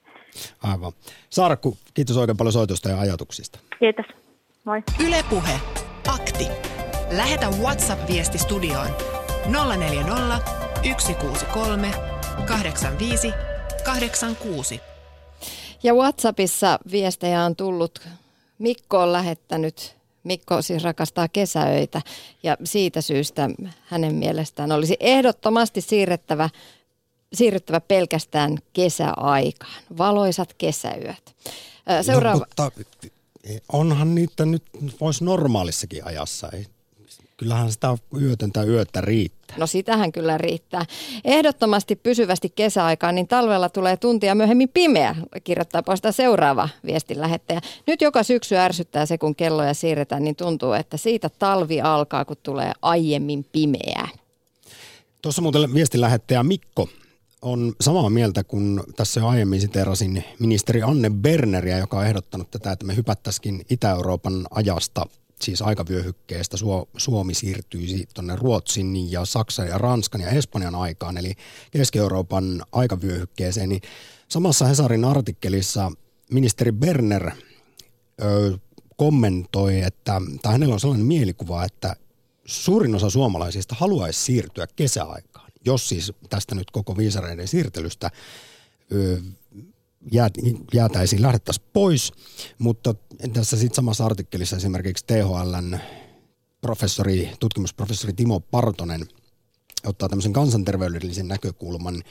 Aivan. Sarkku, kiitos oikein paljon soitosta ja ajatuksista. Kiitos. Moi. Ylepuhe. Akti. Lähetä WhatsApp-viesti studioon 040 163 85 86. Ja WhatsAppissa viestejä on tullut. Mikko on lähettänyt Mikko siis rakastaa kesäöitä ja siitä syystä hänen mielestään olisi ehdottomasti siirrettävä, siirryttävä pelkästään kesäaikaan. Valoisat kesäyöt. Seuraava. No, mutta onhan niitä nyt, voisi normaalissakin ajassa. Ei Kyllähän sitä yötöntä yötä riittää. No sitähän kyllä riittää. Ehdottomasti pysyvästi kesäaikaan, niin talvella tulee tuntia myöhemmin pimeä, kirjoittaa poista seuraava viestin lähettäjä. Nyt joka syksy ärsyttää se, kun kelloja siirretään, niin tuntuu, että siitä talvi alkaa, kun tulee aiemmin pimeää. Tuossa muuten viestin lähettäjä Mikko on samaa mieltä kuin tässä jo aiemmin siterasin ministeri Anne Berneriä, joka on ehdottanut tätä, että me hypättäisikin Itä-Euroopan ajasta siis aikavyöhykkeestä Suomi siirtyisi tuonne Ruotsin ja Saksan ja Ranskan ja Espanjan aikaan, eli Keski-Euroopan aikavyöhykkeeseen, niin samassa Hesarin artikkelissa ministeri Berner ö, kommentoi, että tai hänellä on sellainen mielikuva, että suurin osa suomalaisista haluaisi siirtyä kesäaikaan, jos siis tästä nyt koko viisareiden siirtelystä ö, jäätäisiin, lähdettäisiin pois, mutta tässä sitten samassa artikkelissa esimerkiksi THLn professori, tutkimusprofessori Timo Partonen ottaa tämmöisen kansanterveydellisen näkökulman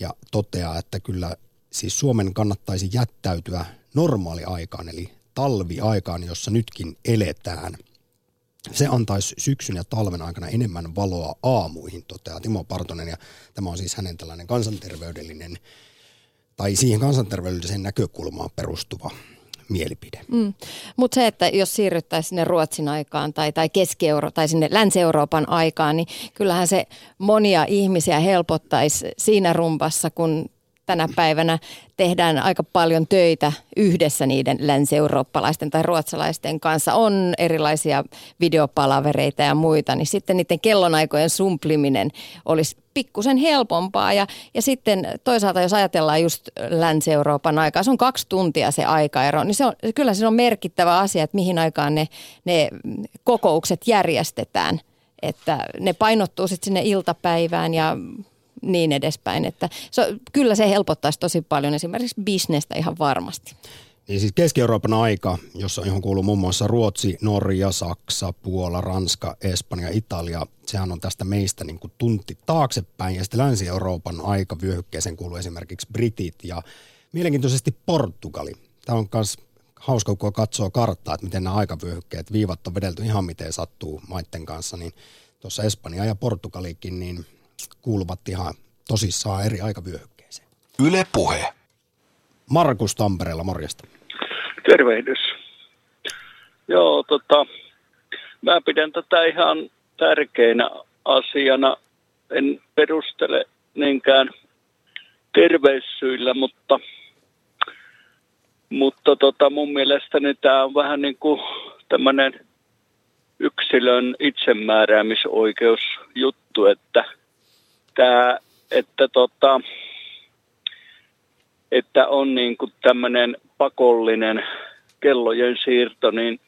ja toteaa, että kyllä siis Suomen kannattaisi jättäytyä normaaliaikaan, eli talviaikaan, jossa nytkin eletään. Se antaisi syksyn ja talven aikana enemmän valoa aamuihin, toteaa Timo Partonen, ja tämä on siis hänen tällainen kansanterveydellinen tai siihen kansanterveydelliseen näkökulmaan perustuva mielipide. Mm. Mutta se, että jos siirryttäisiin sinne Ruotsin aikaan tai, tai Keski-Euro- tai sinne Länsi-Euroopan aikaan, niin kyllähän se monia ihmisiä helpottaisi siinä rumpassa, kun tänä päivänä tehdään aika paljon töitä yhdessä niiden länsi-eurooppalaisten tai ruotsalaisten kanssa. On erilaisia videopalavereita ja muita, niin sitten niiden kellonaikojen sumpliminen olisi pikkusen helpompaa. Ja, ja sitten toisaalta, jos ajatellaan just Länsi-Euroopan aikaa, se on kaksi tuntia se aikaero, niin se on, kyllä se on merkittävä asia, että mihin aikaan ne, ne kokoukset järjestetään. Että ne painottuu sitten sinne iltapäivään ja niin edespäin. Että se, kyllä se helpottaisi tosi paljon esimerkiksi bisnestä ihan varmasti. Niin siis Keski-Euroopan aika, jossa, johon kuuluu muun muassa Ruotsi, Norja, Saksa, Puola, Ranska, Espanja, Italia, sehän on tästä meistä niin kuin tunti taaksepäin. Ja sitten Länsi-Euroopan aikavyöhykkeeseen kuuluu esimerkiksi Britit ja mielenkiintoisesti Portugali. Tämä on myös hauska, kun katsoo karttaa, että miten nämä aikavyöhykkeet, viivat on vedelty ihan miten sattuu maitten kanssa, niin tuossa Espanja ja Portugalikin, niin kuuluvat ihan tosissaan eri aikavyöhykkeeseen. Yle Puhe. Markus Tampereella, morjesta. Tervehdys. Joo, tota, mä pidän tätä ihan tärkeänä asiana. En perustele niinkään terveyssyillä, mutta, mutta tota, mun mielestäni tämä on vähän niin kuin tämmöinen yksilön itsemääräämisoikeusjuttu, että – että, että, tota, että on niin kuin tämmöinen pakollinen kellojen siirto, niin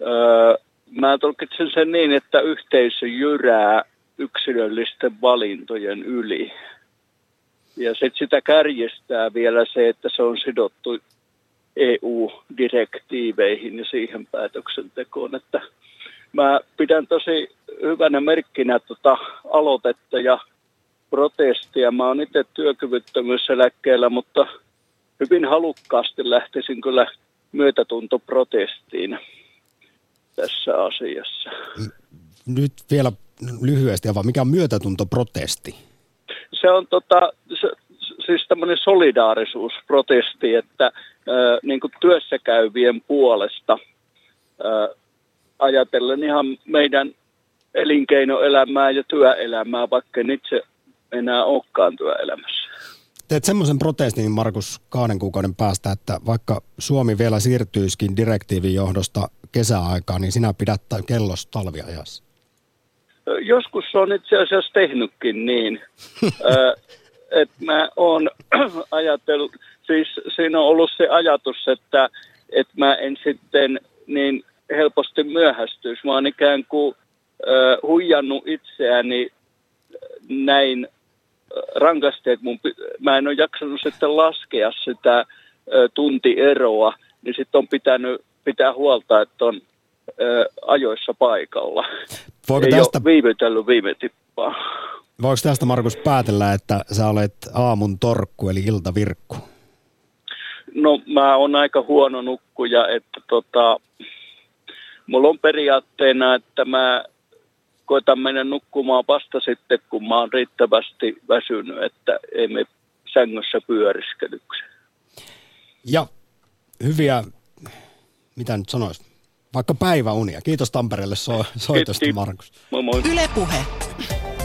öö, mä tulkitsen sen niin, että yhteisö jyrää yksilöllisten valintojen yli. Ja sitten sitä kärjestää vielä se, että se on sidottu EU-direktiiveihin ja siihen päätöksentekoon, että mä pidän tosi hyvänä merkkinä tota aloitetta ja protestia. Mä oon itse työkyvyttömyyseläkkeellä, mutta hyvin halukkaasti lähtisin kyllä myötätuntoprotestiin tässä asiassa. Nyt vielä lyhyesti, vaan mikä on myötätuntoprotesti? Se on tota, se, siis tämmöinen solidaarisuusprotesti, että ää, niin kuin työssä käyvien puolesta ää, ajatellen ihan meidän elinkeinoelämää ja työelämää, vaikka itse enää olekaan työelämässä. Teet semmoisen protestin, Markus, kahden kuukauden päästä, että vaikka Suomi vielä siirtyisikin direktiivin johdosta kesäaikaan, niin sinä pidät kellos talviajassa. Joskus on itse asiassa tehnytkin niin, että mä oon ajatellut, siis siinä on ollut se ajatus, että, että mä en sitten helposti myöhästyisi. Mä oon ikään kuin äh, huijannut itseäni näin rankasti, että mun, mä en ole jaksanut sitten laskea sitä äh, tuntieroa, niin sitten on pitänyt pitää huolta, että on ö, ajoissa paikalla. Voiko Ei tästä, ole viivytellyt viime tippaa. voiko tästä Markus päätellä, että sä olet aamun torkku eli iltavirkku? No mä oon aika huono nukkuja, että tota, mulla on periaatteena, että mä koitan mennä nukkumaan vasta sitten, kun mä oon riittävästi väsynyt, että ei me sängyssä pyöriskelyksi. Ja hyviä, mitä nyt sanois, vaikka päiväunia. Kiitos Tampereelle so- soitosta, Kiitos. Markus. Moi moi. Yle Puhe.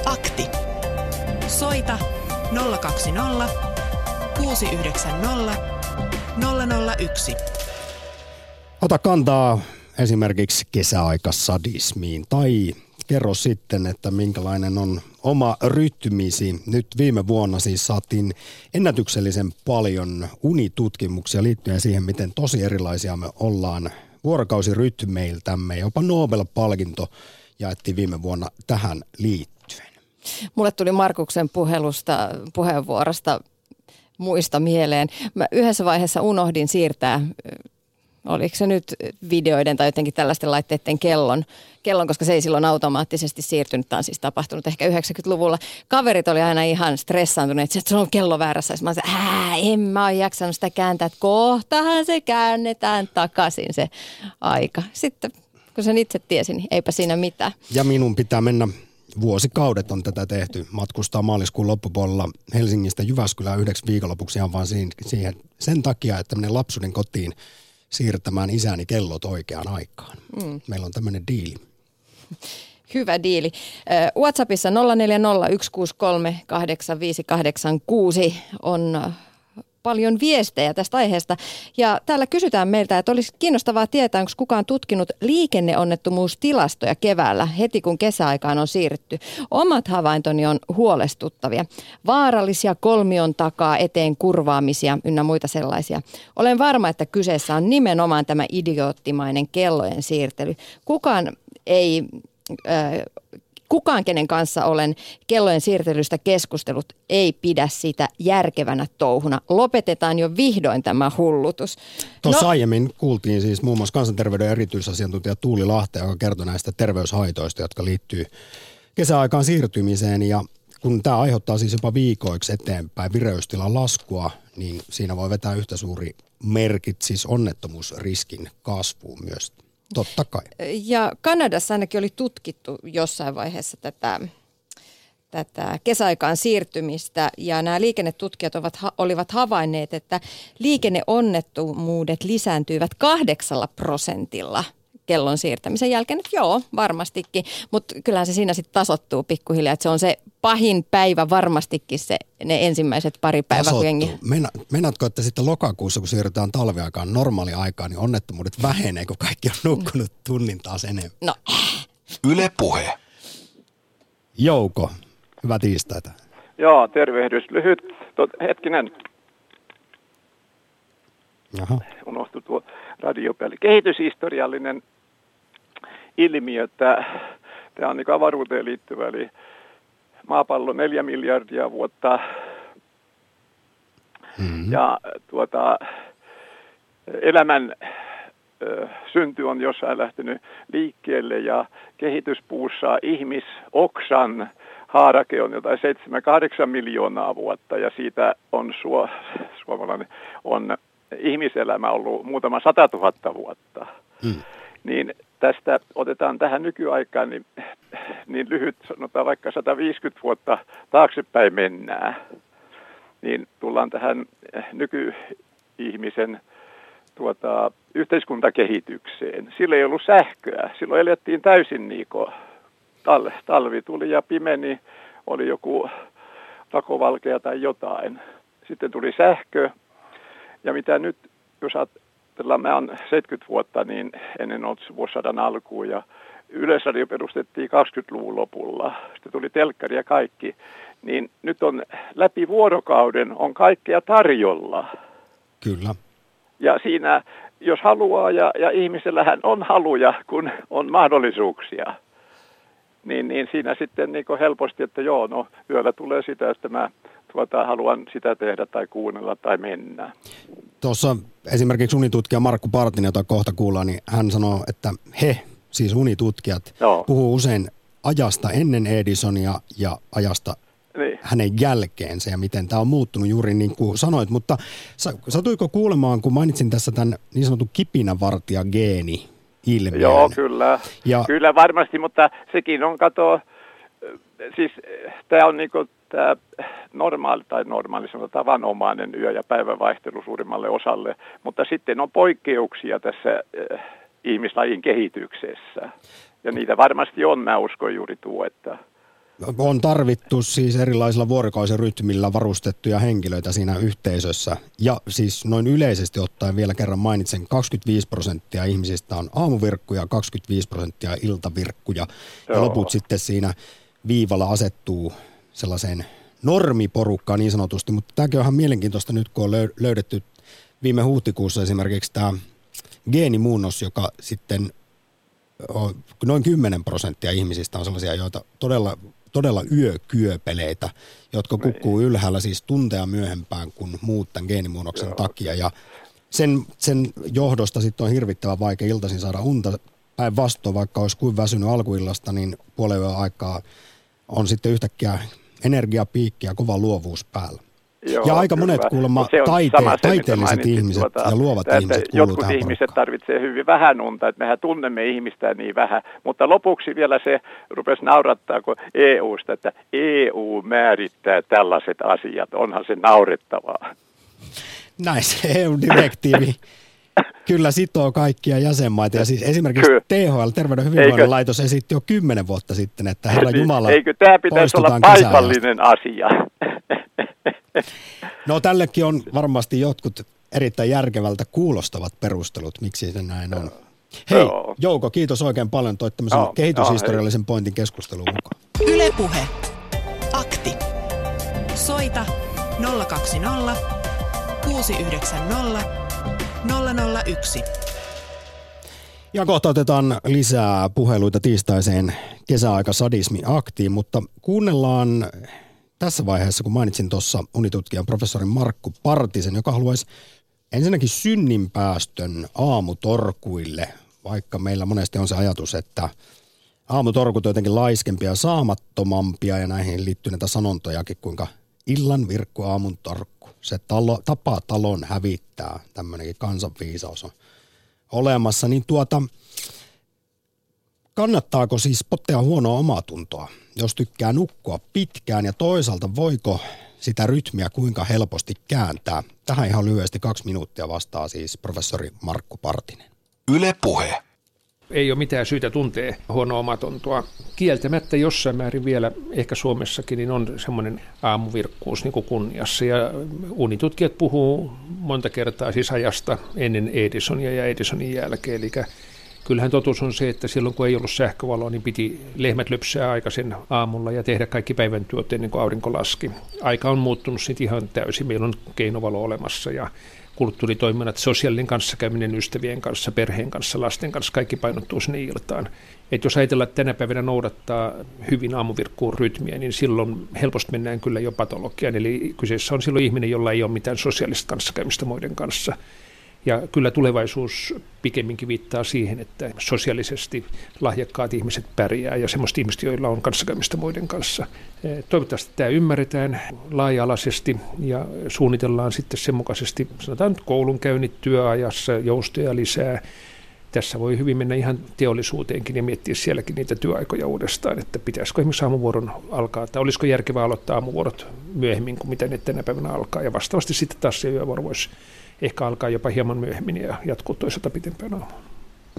Akti. Soita 020 690 001. Ota kantaa esimerkiksi kesäaikasadismiin tai kerro sitten, että minkälainen on oma rytmisi. Nyt viime vuonna siis saatiin ennätyksellisen paljon unitutkimuksia liittyen siihen, miten tosi erilaisia me ollaan vuorokausirytmeiltämme. Jopa Nobel-palkinto jaettiin viime vuonna tähän liittyen. Mulle tuli Markuksen puhelusta, puheenvuorosta muista mieleen. Mä yhdessä vaiheessa unohdin siirtää, oliko se nyt videoiden tai jotenkin tällaisten laitteiden kellon, kellon, koska se ei silloin automaattisesti siirtynyt. Tämä on siis tapahtunut ehkä 90-luvulla. Kaverit oli aina ihan stressaantuneet, että se on kello väärässä. Mä sanoin, ää, en mä ole jaksanut sitä kääntää, että kohtahan se käännetään takaisin se aika. Sitten kun sen itse tiesin, niin eipä siinä mitään. Ja minun pitää mennä, vuosikaudet on tätä tehty, matkustaa maaliskuun loppupuolella Helsingistä Jyväskylään yhdeksi viikonlopuksi ihan vaan siihen sen takia, että menen lapsuuden kotiin siirtämään isäni kellot oikeaan aikaan. Mm. Meillä on tämmöinen diili. Hyvä diili. WhatsAppissa 0401638586 on paljon viestejä tästä aiheesta. Ja täällä kysytään meiltä, että olisi kiinnostavaa tietää, onko kukaan tutkinut liikenneonnettomuustilastoja keväällä heti kun kesäaikaan on siirrytty. Omat havaintoni on huolestuttavia. Vaarallisia kolmion takaa eteen kurvaamisia ynnä muita sellaisia. Olen varma, että kyseessä on nimenomaan tämä idioottimainen kellojen siirtely. Kukaan ei kukaan, kenen kanssa olen kellojen siirtelystä keskustellut, ei pidä sitä järkevänä touhuna. Lopetetaan jo vihdoin tämä hullutus. Tuossa no. aiemmin kuultiin siis muun muassa kansanterveyden erityisasiantuntija Tuuli Lahte, joka kertoi näistä terveyshaitoista, jotka liittyy kesäaikaan siirtymiseen. Ja kun tämä aiheuttaa siis jopa viikoiksi eteenpäin vireystilan laskua, niin siinä voi vetää yhtä suuri merkit siis onnettomuusriskin kasvuun myös. Totta kai. Ja Kanadassa ainakin oli tutkittu jossain vaiheessa tätä, tätä kesäaikaan siirtymistä ja nämä liikennetutkijat ovat, olivat havainneet, että liikenneonnettomuudet lisääntyivät kahdeksalla prosentilla kellon siirtämisen jälkeen, että joo, varmastikin, mutta kyllähän se siinä sitten tasottuu pikkuhiljaa, että se on se pahin päivä varmastikin se, ne ensimmäiset pari päivää. kun jengi- Mena, meinaatko, että sitten lokakuussa, kun siirrytään talviaikaan normaali aikaan, niin onnettomuudet vähenee, kun kaikki on nukkunut tunnin taas enemmän? No, Yle Puhe. Jouko, hyvää tiistaita. Joo, tervehdys. Lyhyt, tot, hetkinen, Jaha. unohtui tuo radiopeli. Kehityshistoriallinen ilmiö, että tämä on niin avaruuteen liittyvä, eli maapallo neljä miljardia vuotta Mm-hmm. ja tuota, elämän ö, synty on jossain lähtenyt liikkeelle ja kehityspuussa ihmisoksan haarake on jotain 7-8 miljoonaa vuotta ja siitä on suo, suomalainen on ihmiselämä ollut muutama sata tuhatta vuotta. Mm. Niin tästä otetaan tähän nykyaikaan niin, niin lyhyt, sanotaan vaikka 150 vuotta taaksepäin mennään, niin tullaan tähän nykyihmisen tuota, yhteiskuntakehitykseen. Sillä ei ollut sähköä. Silloin elettiin täysin niin kuin tal- talvi tuli ja pimeni, oli joku rakovalkea tai jotain. Sitten tuli sähkö. Ja mitä nyt, jos ajatellaan, mä oon 70 vuotta, niin ennen ollut vuosisadan alkuun ja Yleisradio perustettiin 20-luvun lopulla. Sitten tuli telkkari ja kaikki. Niin nyt on läpi vuorokauden on kaikkea tarjolla. Kyllä. Ja siinä, jos haluaa, ja, ja ihmisellähän on haluja, kun on mahdollisuuksia, niin, niin siinä sitten niin helposti, että joo, no yöllä tulee sitä, että mä tuota, haluan sitä tehdä tai kuunnella tai mennä. Tuossa esimerkiksi unitutkija Markku Partinen, jota kohta kuullaan, niin hän sanoo, että he siis unitutkijat, Joo. puhuu usein ajasta ennen Edisonia ja ajasta Niin. hänen jälkeensä ja miten tämä on muuttunut juuri niin kuin sanoit. Mutta sa- satuiko kuulemaan, kun mainitsin tässä tämän niin sanotun kipinävartija-geeni ilmiön? Joo, kyllä. Ja- Kyllä varmasti, mutta sekin on, kato, siis tämä on niinku tämä normaali tai normaali sanotaan tavanomainen yö- ja päivävaihtelu suurimmalle osalle, mutta sitten on poikkeuksia tässä äh, ihmislajin kehityksessä. Ja niitä varmasti on, mä uskon juuri tuo, että on tarvittu siis erilaisilla vuorokausirytmillä varustettuja henkilöitä siinä yhteisössä. Ja siis noin yleisesti ottaen vielä kerran mainitsen, 25 prosenttia ihmisistä on aamuvirkkuja, 25 prosenttia iltavirkkuja. Ja Joo. loput sitten siinä viivalla asettuu sellaiseen normiporukkaan niin sanotusti. Mutta tämäkin on ihan mielenkiintoista nyt, kun on löy- löydetty viime huhtikuussa esimerkiksi tämä geenimuunnos, joka sitten on- noin 10 prosenttia ihmisistä on sellaisia, joita todella, todella yökyöpeleitä, jotka kukkuu ylhäällä siis tunteja myöhempään kuin muut tämän geenimuunnoksen takia. Ja sen, sen johdosta sitten on hirvittävän vaikea iltaisin saada unta. Päinvastoin, vaikka olisi kuin väsynyt alkuillasta, niin puolen aikaa on sitten yhtäkkiä energiapiikki ja kova luovuus päällä. Joo, ja aika kyllä. monet kuulemma taite- sama se, taiteelliset mainitsit, ihmiset tuota, ja luovat että ihmiset Jotkut tähän ihmiset tarvitsee hyvin vähän unta, että mehän tunnemme ihmistä niin vähän. Mutta lopuksi vielä se rupesi naurattaa kun EUsta, että EU määrittää tällaiset asiat. Onhan se naurettavaa. Näin se EU-direktiivi kyllä sitoo kaikkia jäsenmaita. Ja siis esimerkiksi Kyllä. THL, Terveyden hyvinvoinnin Eikö- laitos, esitti jo kymmenen vuotta sitten, että herra Jumala, Niin, Eikö tämä pitäisi olla paikallinen asia? No tällekin on varmasti jotkut erittäin järkevältä kuulostavat perustelut, miksi se näin on. Hei, Joo. Jouko, kiitos oikein paljon. Toit tämmöisen Joo, kehityshistoriallisen pointin keskusteluun mukaan. Ylepuhe. Akti. Soita 020 690 001. Ja kohta otetaan lisää puheluita tiistaiseen kesäaikasadismi-aktiin, mutta kuunnellaan tässä vaiheessa, kun mainitsin tuossa unitutkijan professori Markku Partisen, joka haluaisi ensinnäkin synninpäästön aamutorkuille, vaikka meillä monesti on se ajatus, että aamutorkut on jotenkin laiskempia ja saamattomampia ja näihin liittyy näitä sanontojakin, kuinka illan virkku aamun torkku. Se talo, tapa talon hävittää, tämmöinenkin kansanviisaus on olemassa, niin tuota, kannattaako siis pottea huonoa omatuntoa, jos tykkää nukkua pitkään ja toisaalta voiko sitä rytmiä kuinka helposti kääntää? Tähän ihan lyhyesti kaksi minuuttia vastaa siis professori Markku Partinen. Yle Puhe. Ei ole mitään syytä tuntea huonoa omatontoa. Kieltämättä jossain määrin vielä, ehkä Suomessakin, niin on semmoinen aamuvirkkuus niin kuin kunniassa. Ja unitutkijat puhuu monta kertaa siis ajasta ennen Edisonia ja Edisonin jälkeen. Eli kyllähän totuus on se, että silloin kun ei ollut sähkövaloa, niin piti lehmät lypsää aikaisin aamulla ja tehdä kaikki päivän työt ennen kuin aurinko laski. Aika on muuttunut sitten ihan täysin. Meillä on keinovalo olemassa ja kulttuuritoiminnat, sosiaalinen kanssakäyminen ystävien kanssa, perheen kanssa, lasten kanssa, kaikki painottuu sinne iltaan. Et jos ajatellaan, että tänä päivänä noudattaa hyvin aamuvirkkuun rytmiä, niin silloin helposti mennään kyllä jo patologiaan. Eli kyseessä on silloin ihminen, jolla ei ole mitään sosiaalista kanssakäymistä muiden kanssa. Ja kyllä tulevaisuus pikemminkin viittaa siihen, että sosiaalisesti lahjakkaat ihmiset pärjää ja semmoiset ihmiset, joilla on kanssakäymistä muiden kanssa. Eh, Toivottavasti tämä ymmärretään laaja-alaisesti ja suunnitellaan sitten sen mukaisesti, sanotaan nyt koulunkäynnit työajassa, joustoja lisää. Tässä voi hyvin mennä ihan teollisuuteenkin ja miettiä sielläkin niitä työaikoja uudestaan, että pitäisikö esimerkiksi aamuvuoron alkaa, tai olisiko järkevää aloittaa aamuvuorot myöhemmin kuin mitä ne tänä päivänä alkaa. Ja vastaavasti sitten taas se yövuoro voisi ehkä alkaa jopa hieman myöhemmin ja jatkuu toisaalta pitempään aamuun.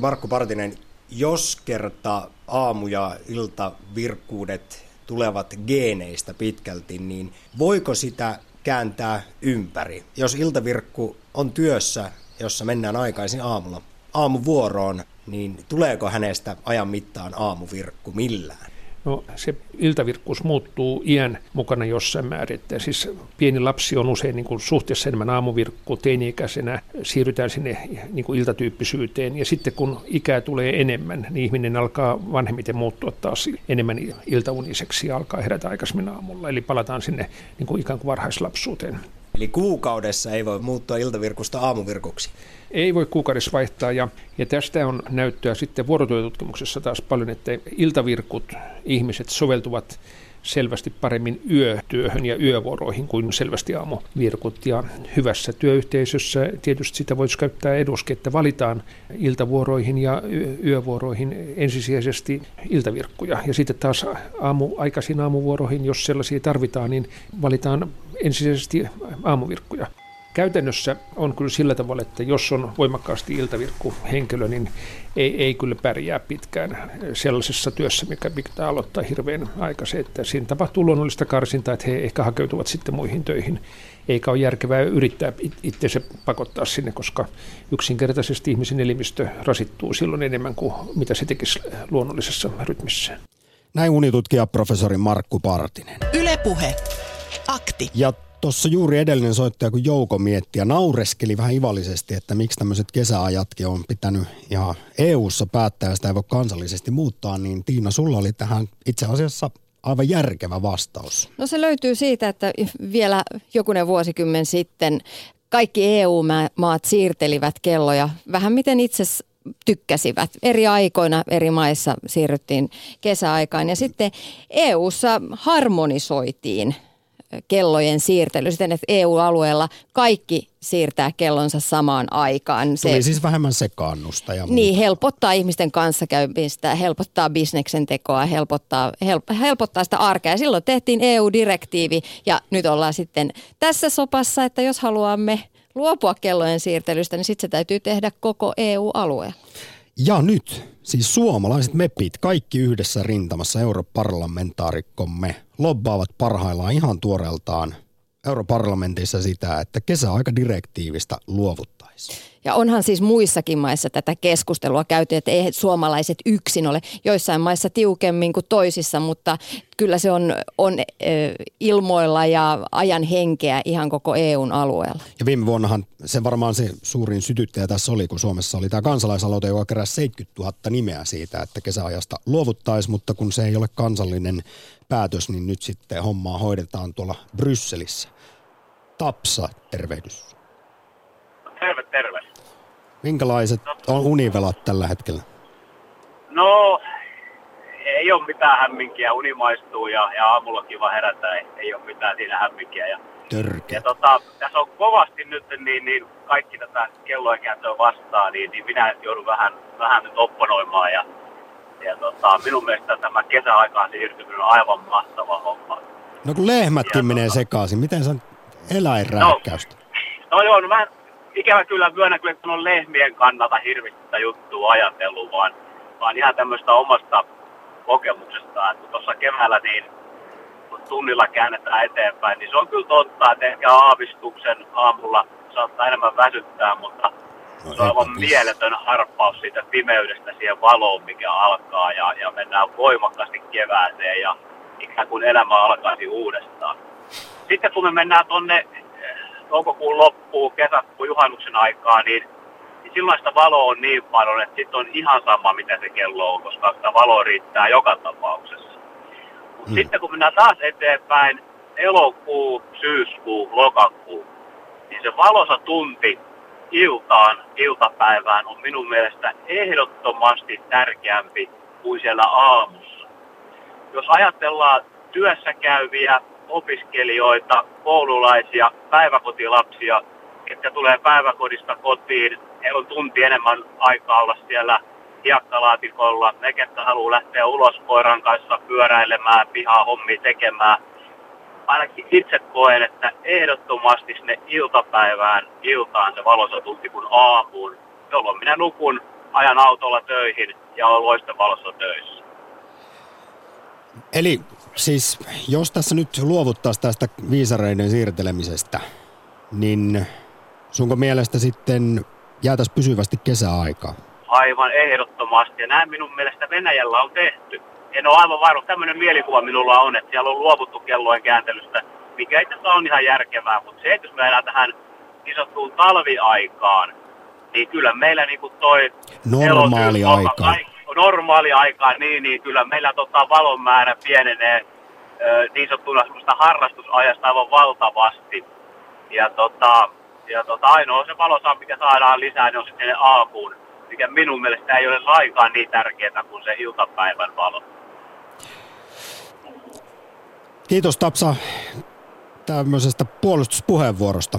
Markku Partinen, jos kerta aamu- ja iltavirkkuudet tulevat geeneistä pitkälti, niin voiko sitä kääntää ympäri? Jos iltavirkku on työssä, jossa mennään aikaisin aamulla aamuvuoroon, niin tuleeko hänestä ajan mittaan aamuvirkku millään? No se iltavirkkuus muuttuu iän mukana jossain määrin. Että siis pieni lapsi on usein niin kuin suhteessa enemmän aamuvirkku, teini-ikäisenä siirrytään sinne niin kuin iltatyyppisyyteen. Ja sitten kun ikää tulee enemmän, niin ihminen alkaa vanhemmiten muuttua taas enemmän iltauniseksi ja alkaa herätä aikaisemmin aamulla. Eli palataan sinne niin kuin ikään kuin varhaislapsuuteen. Eli kuukaudessa ei voi muuttua iltavirkusta aamuvirkuksi. Ei voi kuukaudessa vaihtaa ja, ja tästä on näyttöä sitten vuorotyötutkimuksessa taas paljon, että iltavirkut ihmiset soveltuvat selvästi paremmin yötyöhön ja yövuoroihin kuin selvästi aamuvirkut. Ja hyvässä työyhteisössä tietysti sitä voisi käyttää eduski, että valitaan iltavuoroihin ja yövuoroihin ensisijaisesti iltavirkkuja. Ja sitten taas aamu, aikaisin aamuvuoroihin, jos sellaisia tarvitaan, niin valitaan ensisijaisesti aamuvirkkuja. Käytännössä on kyllä sillä tavalla, että jos on voimakkaasti iltavirkku henkilö, niin ei, ei kyllä pärjää pitkään sellaisessa työssä, mikä pitää aloittaa hirveän aikaisin. Että siinä tapahtuu luonnollista karsintaa, että he ehkä hakeutuvat sitten muihin töihin. Eikä ole järkevää yrittää itseensä pakottaa sinne, koska yksinkertaisesti ihmisen elimistö rasittuu silloin enemmän kuin mitä se tekisi luonnollisessa rytmissä. Näin unitutkija professori Markku Partinen. Ylepuhe. Akti. Ja Tuossa juuri edellinen soittaja, kun Jouko mietti ja naureskeli vähän ivallisesti, että miksi tämmöiset kesäajatkin on pitänyt ja EU-ssa päättää ja sitä ei voi kansallisesti muuttaa, niin Tiina, sulla oli tähän itse asiassa aivan järkevä vastaus. No se löytyy siitä, että vielä jokunen vuosikymmen sitten kaikki EU-maat siirtelivät kelloja vähän miten itse tykkäsivät. Eri aikoina eri maissa siirryttiin kesäaikaan ja sitten EU-ssa harmonisoitiin kellojen siirtely siten, että EU-alueella kaikki siirtää kellonsa samaan aikaan. Se, Tuli siis vähemmän sekaannusta ja Niin, helpottaa ihmisten kanssakäymistä, helpottaa bisneksen tekoa, helpottaa, help, helpottaa sitä arkea. Silloin tehtiin EU-direktiivi ja nyt ollaan sitten tässä sopassa, että jos haluamme luopua kellojen siirtelystä, niin sitten se täytyy tehdä koko EU-alue. Ja nyt siis suomalaiset mepit kaikki yhdessä rintamassa europarlamentaarikkomme lobbaavat parhaillaan ihan tuoreeltaan europarlamentissa sitä, että kesäaikadirektiivistä luovuttaisiin. Ja onhan siis muissakin maissa tätä keskustelua käyty, että ei suomalaiset yksin ole joissain maissa tiukemmin kuin toisissa, mutta kyllä se on, on ilmoilla ja ajan henkeä ihan koko EUn alueella. Ja viime vuonnahan se varmaan se suurin sytyttäjä tässä oli, kun Suomessa oli tämä kansalaisaloite, joka keräsi 70 000 nimeä siitä, että kesäajasta luovuttaisiin, mutta kun se ei ole kansallinen päätös, niin nyt sitten hommaa hoidetaan tuolla Brysselissä. Tapsa, tervehdys. Minkälaiset on univelat tällä hetkellä? No, ei ole mitään hämminkiä. Uni maistuu ja, ja aamulla on kiva herätä. Ei, ei ole mitään siinä hämminkiä. Ja, Törkeä. ja tota, tässä on kovasti nyt niin, niin kaikki tätä kellojen kääntöä vastaan, niin, niin minä joudun vähän, vähän nyt opponoimaan. Ja, ja tota, minun mielestä tämä kesäaikaan siirtyminen on aivan mahtava homma. No kun lehmätkin ja, menee tota, sekaisin, miten sä eläinrääkkäystä? No, no joo, no mä ikävä kyllä myönnä kyllä, että on lehmien kannalta hirvistä juttua ajatellut, vaan, vaan ihan tämmöistä omasta kokemuksesta, että tuossa keväällä niin kun tunnilla käännetään eteenpäin, niin se on kyllä totta, että ehkä aavistuksen aamulla saattaa enemmän väsyttää, mutta no, se on aivan mieletön harppaus siitä pimeydestä siihen valoon, mikä alkaa ja, ja mennään voimakkaasti kevääseen ja ikään kuin elämä alkaisi uudestaan. Sitten kun me mennään tonne toukokuun loppuun, kesäkuun juhannuksen aikaa, niin, niin silloin sitä valoa on niin paljon, että sitten on ihan sama, mitä se kello on, koska sitä valoa riittää joka tapauksessa. Mut hmm. Sitten kun mennään taas eteenpäin, elokuu, syyskuu, lokakuu, niin se valosa tunti iltaan, iltapäivään on minun mielestä ehdottomasti tärkeämpi kuin siellä aamussa. Jos ajatellaan työssä käyviä, opiskelijoita, koululaisia, päiväkotilapsia, jotka tulee päiväkodista kotiin. Heillä on tunti enemmän aikaa olla siellä hiekkalaatikolla. Ne, ketkä haluaa lähteä ulos koiran kanssa pyöräilemään, pihaa hommia tekemään. Ainakin itse koen, että ehdottomasti sinne iltapäivään, iltaan se valossa tunti kuin aamuun, jolloin minä nukun, ajan autolla töihin ja olen loisten valossa töissä. Eli Siis jos tässä nyt luovuttaisiin tästä viisareiden siirtelemisestä, niin sunko mielestä sitten jäätäisiin pysyvästi kesäaikaa? Aivan ehdottomasti ja näin minun mielestä Venäjällä on tehty. En ole aivan varma, tämmöinen mielikuva minulla on, että siellä on luovuttu kellojen kääntelystä, mikä itse asiassa on ihan järkevää, mutta se, että jos me elää tähän niin sanottuun talviaikaan, niin kyllä meillä niin kuin toi... Normaali aika normaali aikaa, niin, niin kyllä meillä tota, valon määrä pienenee ö, niin sanottuna semmoista harrastusajasta aivan valtavasti. Ja, tota, ja tota, ainoa se valosa, mikä saadaan lisää, niin on sitten ne aamuun, mikä minun mielestä ei ole lainkaan niin tärkeää kuin se iltapäivän valo. Kiitos Tapsa tämmöisestä puolustuspuheenvuorosta.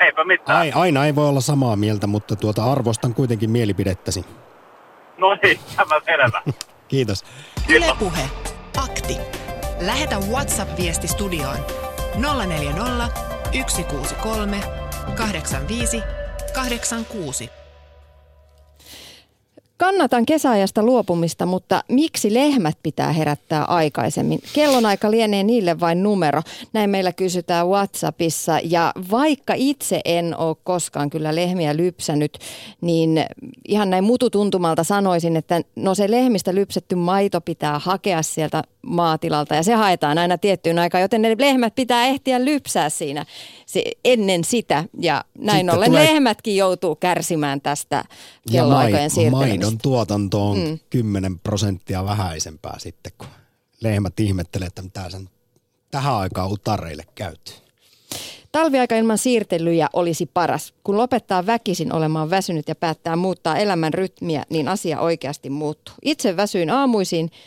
Eipä mitään. Ai, aina ei voi olla samaa mieltä, mutta tuota arvostan kuitenkin mielipidettäsi. No niin, tämä selvä. Kiitos. Ylepuhe Akti. Lähetä WhatsApp-viesti studioon 040 163 85 86. Kannatan kesäajasta luopumista, mutta miksi lehmät pitää herättää aikaisemmin? Kellonaika lienee niille vain numero. Näin meillä kysytään WhatsAppissa. Ja vaikka itse en ole koskaan kyllä lehmiä lypsänyt, niin ihan näin mututuntumalta sanoisin, että no se lehmistä lypsetty maito pitää hakea sieltä maatilalta ja se haetaan aina tiettyyn aikaan, joten ne lehmät pitää ehtiä lypsää siinä se, ennen sitä. Ja näin Sitten ollen tulee- lehmätkin joutuu kärsimään tästä Ja kelloaikojen mai, siirtelemistä. maidon tuotanto on Mm. mm. 10 prosenttia vähäisempää sitten, kun lehmät ihmettelee, että mitä sen tähän aikaan utareille käyty. Talviaika ilman siirtelyjä olisi paras. Kun lopettaa väkisin olemaan väsynyt ja päättää muuttaa elämän rytmiä, niin asia oikeasti muuttuu. Itse väsyin aamuisiin, äh,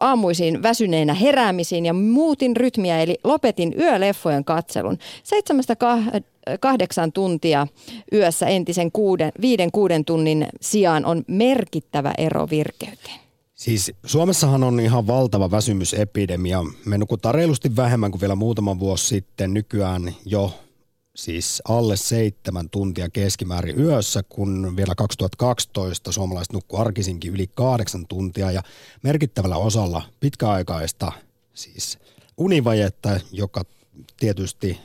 aamuisiin väsyneenä heräämisiin ja muutin rytmiä, eli lopetin yöleffojen katselun. Seitsemästä kah- kahdeksan tuntia yössä entisen kuuden, viiden kuuden tunnin sijaan on merkittävä ero virkeyteen. Siis Suomessahan on ihan valtava väsymysepidemia. Me nukutaan reilusti vähemmän kuin vielä muutama vuosi sitten. Nykyään jo siis alle seitsemän tuntia keskimäärin yössä, kun vielä 2012 suomalaiset nukkuu arkisinkin yli kahdeksan tuntia ja merkittävällä osalla pitkäaikaista siis univajetta, joka tietysti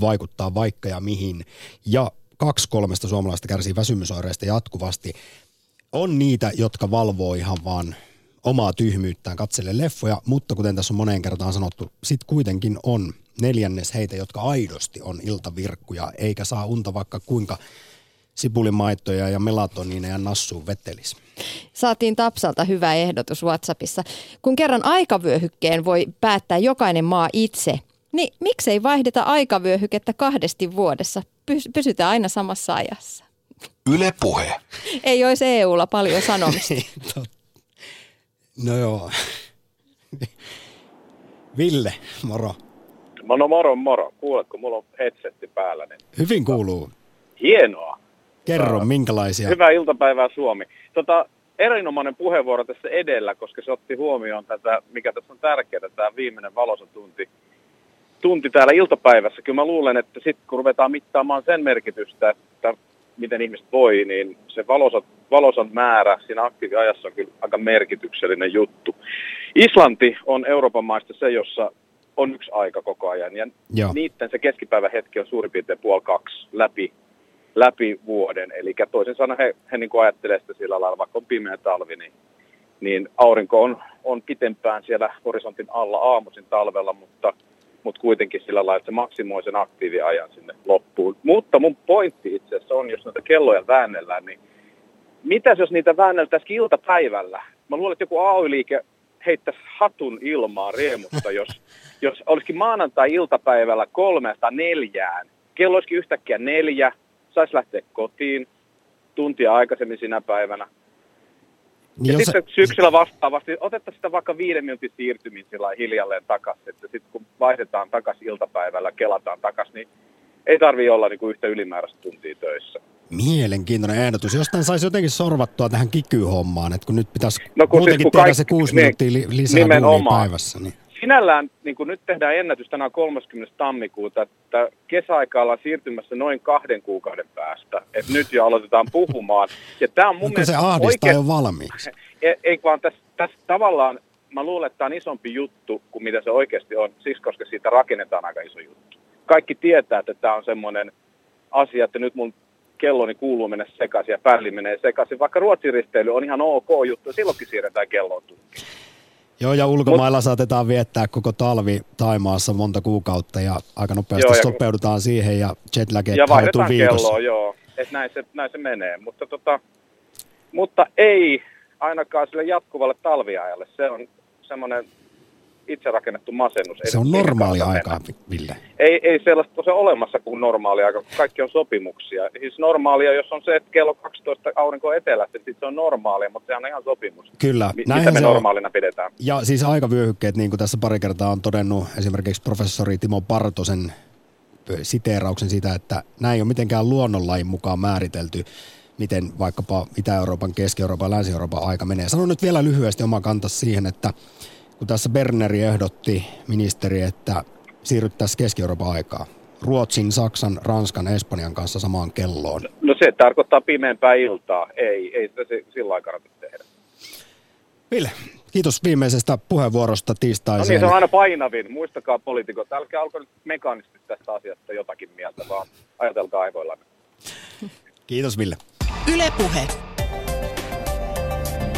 vaikuttaa vaikka ja mihin. Ja kaksi kolmesta suomalaista kärsii väsymysoireista jatkuvasti. On niitä, jotka valvoo ihan vaan omaa tyhmyyttään, katselee leffoja, mutta kuten tässä on moneen kertaan sanottu, sit kuitenkin on neljännes heitä, jotka aidosti on iltavirkkuja, eikä saa unta vaikka kuinka sipulimaittoja ja melatoniineja nassuun vetelis. Saatiin Tapsalta hyvä ehdotus WhatsAppissa. Kun kerran aikavyöhykkeen voi päättää jokainen maa itse, niin miksei vaihdeta aikavyöhykettä kahdesti vuodessa? Pys- pysytään aina samassa ajassa. Yle Puhe. Ei olisi EUlla paljon sanomista. No joo. Ville, moro. No moro moro. Kuuletko, mulla on headsetti päällä. Niin. Hyvin kuuluu. Hienoa. Kerro, minkälaisia. Hyvää iltapäivää Suomi. Tota, erinomainen puheenvuoro tässä edellä, koska se otti huomioon tätä, mikä tässä on tärkeää, tämä viimeinen valoisa tunti, tunti täällä iltapäivässä. Kyllä mä luulen, että sitten kun ruvetaan mittaamaan sen merkitystä, että miten ihmiset voi, niin se valosa, valosan määrä siinä aktiiviajassa on kyllä aika merkityksellinen juttu. Islanti on Euroopan maista se, jossa on yksi aika koko ajan. Ja Joo. niiden se keskipäivän hetki on suurin piirtein puoli kaksi läpi, läpi vuoden. Eli toisin sanoen he, he niin ajattelee sitä sillä lailla, vaikka on pimeä talvi, niin, niin aurinko on, on pitempään siellä horisontin alla aamuisin talvella, mutta, mutta kuitenkin sillä lailla, että se maksimoi sen aktiiviajan sinne loppuun. Mutta mun pointti itse asiassa on, jos näitä kelloja väännellään, niin mitäs jos niitä väänneltäisiin iltapäivällä? Mä luulen, että joku AY-liike heittäisi hatun ilmaan riemusta, jos, jos olisikin maanantai-iltapäivällä kolmesta neljään. Kello olisikin yhtäkkiä neljä, saisi lähteä kotiin tuntia aikaisemmin sinä päivänä. Niin Ja jos- sitten syksyllä vastaavasti otettaisiin sitä vaikka viiden minuutin siirtymin sillä hiljalleen takaisin, että sitten kun vaihdetaan takaisin iltapäivällä, kelataan takaisin, niin ei tarvii olla niin kuin yhtä ylimääräistä tuntia töissä. Mielenkiintoinen ehdotus. Jostain saisi jotenkin sorvattua tähän kiky-hommaan, että kun nyt pitäisi No kun muutenkin siis kun tehdä kaikki- se kuusi niin, minuuttia li- lisää nimenomaan. päivässä. Niin. Sinällään niin kuin nyt tehdään ennätys tänään 30. tammikuuta, että kesäaikaa ollaan siirtymässä noin kahden kuukauden päästä. Et nyt jo aloitetaan puhumaan. Ja tämä on mun Mutta se ahdistaa oikein- jo valmiiksi. Ei, ei vaan tässä, tässä tavallaan, mä luulen, että tämä on isompi juttu kuin mitä se oikeasti on, siksi koska siitä rakennetaan aika iso juttu. Kaikki tietää, että tämä on semmoinen asia, että nyt mun kelloni kuuluu mennä sekaisin ja pälli menee sekaisin. Vaikka Ruotsin risteily on ihan ok juttu, silloinkin siirretään kelloon tunti. Joo, ja ulkomailla saatetaan viettää koko talvi Taimaassa monta kuukautta ja aika nopeasti Joo, ja- sopeudutaan siihen ja jetlaget ja vaihdetaan viikossa. kelloa, joo. Että näin se, näin se menee. Mutta, tota, mutta ei ainakaan sille jatkuvalle talviajalle. Se on semmoinen itse rakennettu masennus. Se on normaali aikaa, Ville. ei, ei sellaista ole olemassa kuin normaali aika, kaikki on sopimuksia. Siis normaalia, jos on se, että kello 12 aurinko on etelässä, sitten se on normaalia, mutta se on ihan sopimus. Kyllä, Mi- näinhän mitä me se on. normaalina pidetään. Ja siis aikavyöhykkeet, niin kuin tässä pari kertaa on todennut esimerkiksi professori Timo Partosen siteerauksen siitä, että näin ei ole mitenkään luonnonlain mukaan määritelty, miten vaikkapa Itä-Euroopan, Keski-Euroopan ja Länsi-Euroopan aika menee. Sanon nyt vielä lyhyesti oma kantas siihen, että kun tässä Berneri ehdotti ministeri, että siirryttäisiin Keski-Euroopan aikaa. Ruotsin, Saksan, Ranskan, Espanjan kanssa samaan kelloon. No se tarkoittaa pimeämpää iltaa. Ei, ei sitä se, sillä lailla kannata tehdä. Ville, kiitos viimeisestä puheenvuorosta No tiistaiseen. niin, se on aina painavin. Muistakaa poliitikot, älkää alko nyt mekaanisesti tästä asiasta jotakin mieltä, vaan ajatelkaa aivoillanne. Kiitos Ville. Ylepuhe.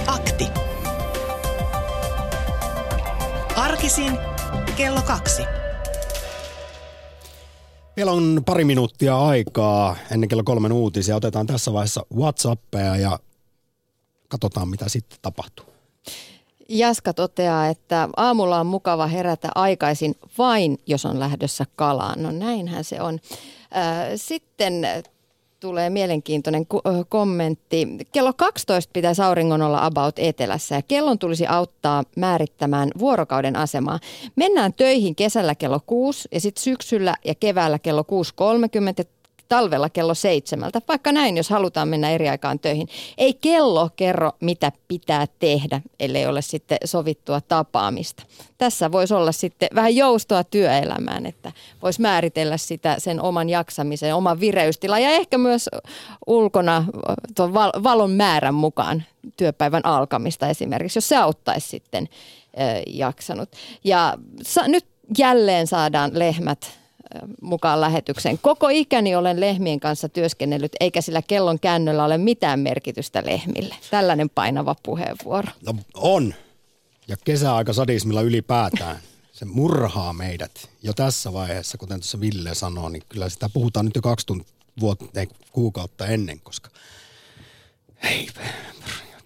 Akti. Arkisin kello kaksi. Vielä on pari minuuttia aikaa ennen kello kolmen uutisia. Otetaan tässä vaiheessa Whatsappeja ja katsotaan mitä sitten tapahtuu. Jaska toteaa, että aamulla on mukava herätä aikaisin vain, jos on lähdössä kalaan. No näinhän se on. Sitten tulee mielenkiintoinen kommentti. Kello 12 pitäisi auringon olla about etelässä ja kellon tulisi auttaa määrittämään vuorokauden asemaa. Mennään töihin kesällä kello 6 ja sitten syksyllä ja keväällä kello 6.30 ja talvella kello seitsemältä, vaikka näin, jos halutaan mennä eri aikaan töihin. Ei kello kerro, mitä pitää tehdä, ellei ole sitten sovittua tapaamista. Tässä voisi olla sitten vähän joustoa työelämään, että voisi määritellä sitä sen oman jaksamisen, oman vireystilan ja ehkä myös ulkona tuon val- valon määrän mukaan työpäivän alkamista esimerkiksi, jos se auttaisi sitten jaksanut. Ja sa- nyt jälleen saadaan lehmät mukaan lähetykseen. Koko ikäni olen lehmien kanssa työskennellyt, eikä sillä kellon käännöllä ole mitään merkitystä lehmille. Tällainen painava puheenvuoro. No, on. Ja kesäaika sadismilla ylipäätään. Se murhaa meidät jo tässä vaiheessa, kuten tuossa Ville sanoi, niin kyllä sitä puhutaan nyt jo kaksi tunt- vuotta, ei, kuukautta ennen, koska hei,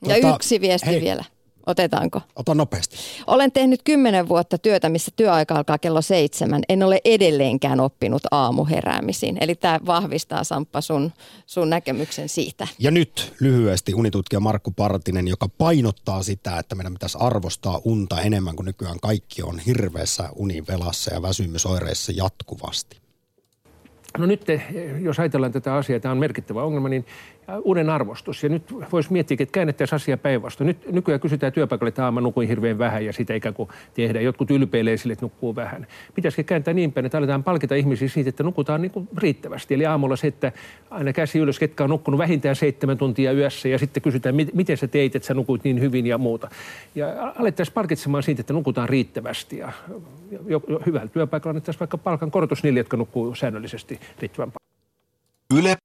Ja Tota, yksi viesti hei. vielä. Otetaanko? ota nopeasti. Olen tehnyt kymmenen vuotta työtä, missä työaika alkaa kello seitsemän. En ole edelleenkään oppinut aamuheräämisiin. Eli tämä vahvistaa Samppa sun, sun näkemyksen siitä. Ja nyt lyhyesti unitutkija Markku Partinen, joka painottaa sitä, että meidän pitäisi arvostaa unta enemmän kuin nykyään kaikki on hirveässä univelassa ja väsymysoireissa jatkuvasti. No nyt, eh, jos ajatellaan tätä asiaa, tämä on merkittävä ongelma, niin uuden arvostus. Ja nyt voisi miettiä, että käännettäisiin asia päinvastoin. Nyt nykyään kysytään työpaikalle, että "Aa, mä nukuin hirveän vähän ja sitä ikään kuin tehdään. Jotkut ylpeilee sille, että nukkuu vähän. Pitäisikö kääntää niin päin, että aletaan palkita ihmisiä siitä, että nukutaan niin kuin riittävästi. Eli aamulla se, että aina käsi ylös, ketkä on nukkunut vähintään seitsemän tuntia yössä ja sitten kysytään, "Mit- miten sä teit, että sä nukuit niin hyvin ja muuta. Ja alettaisiin palkitsemaan siitä, että nukutaan riittävästi. Ja jo, jo, hyvällä työpaikalla annettaisiin vaikka palkan korotus niille, jotka nukkuu säännöllisesti riittävän paljon. Yle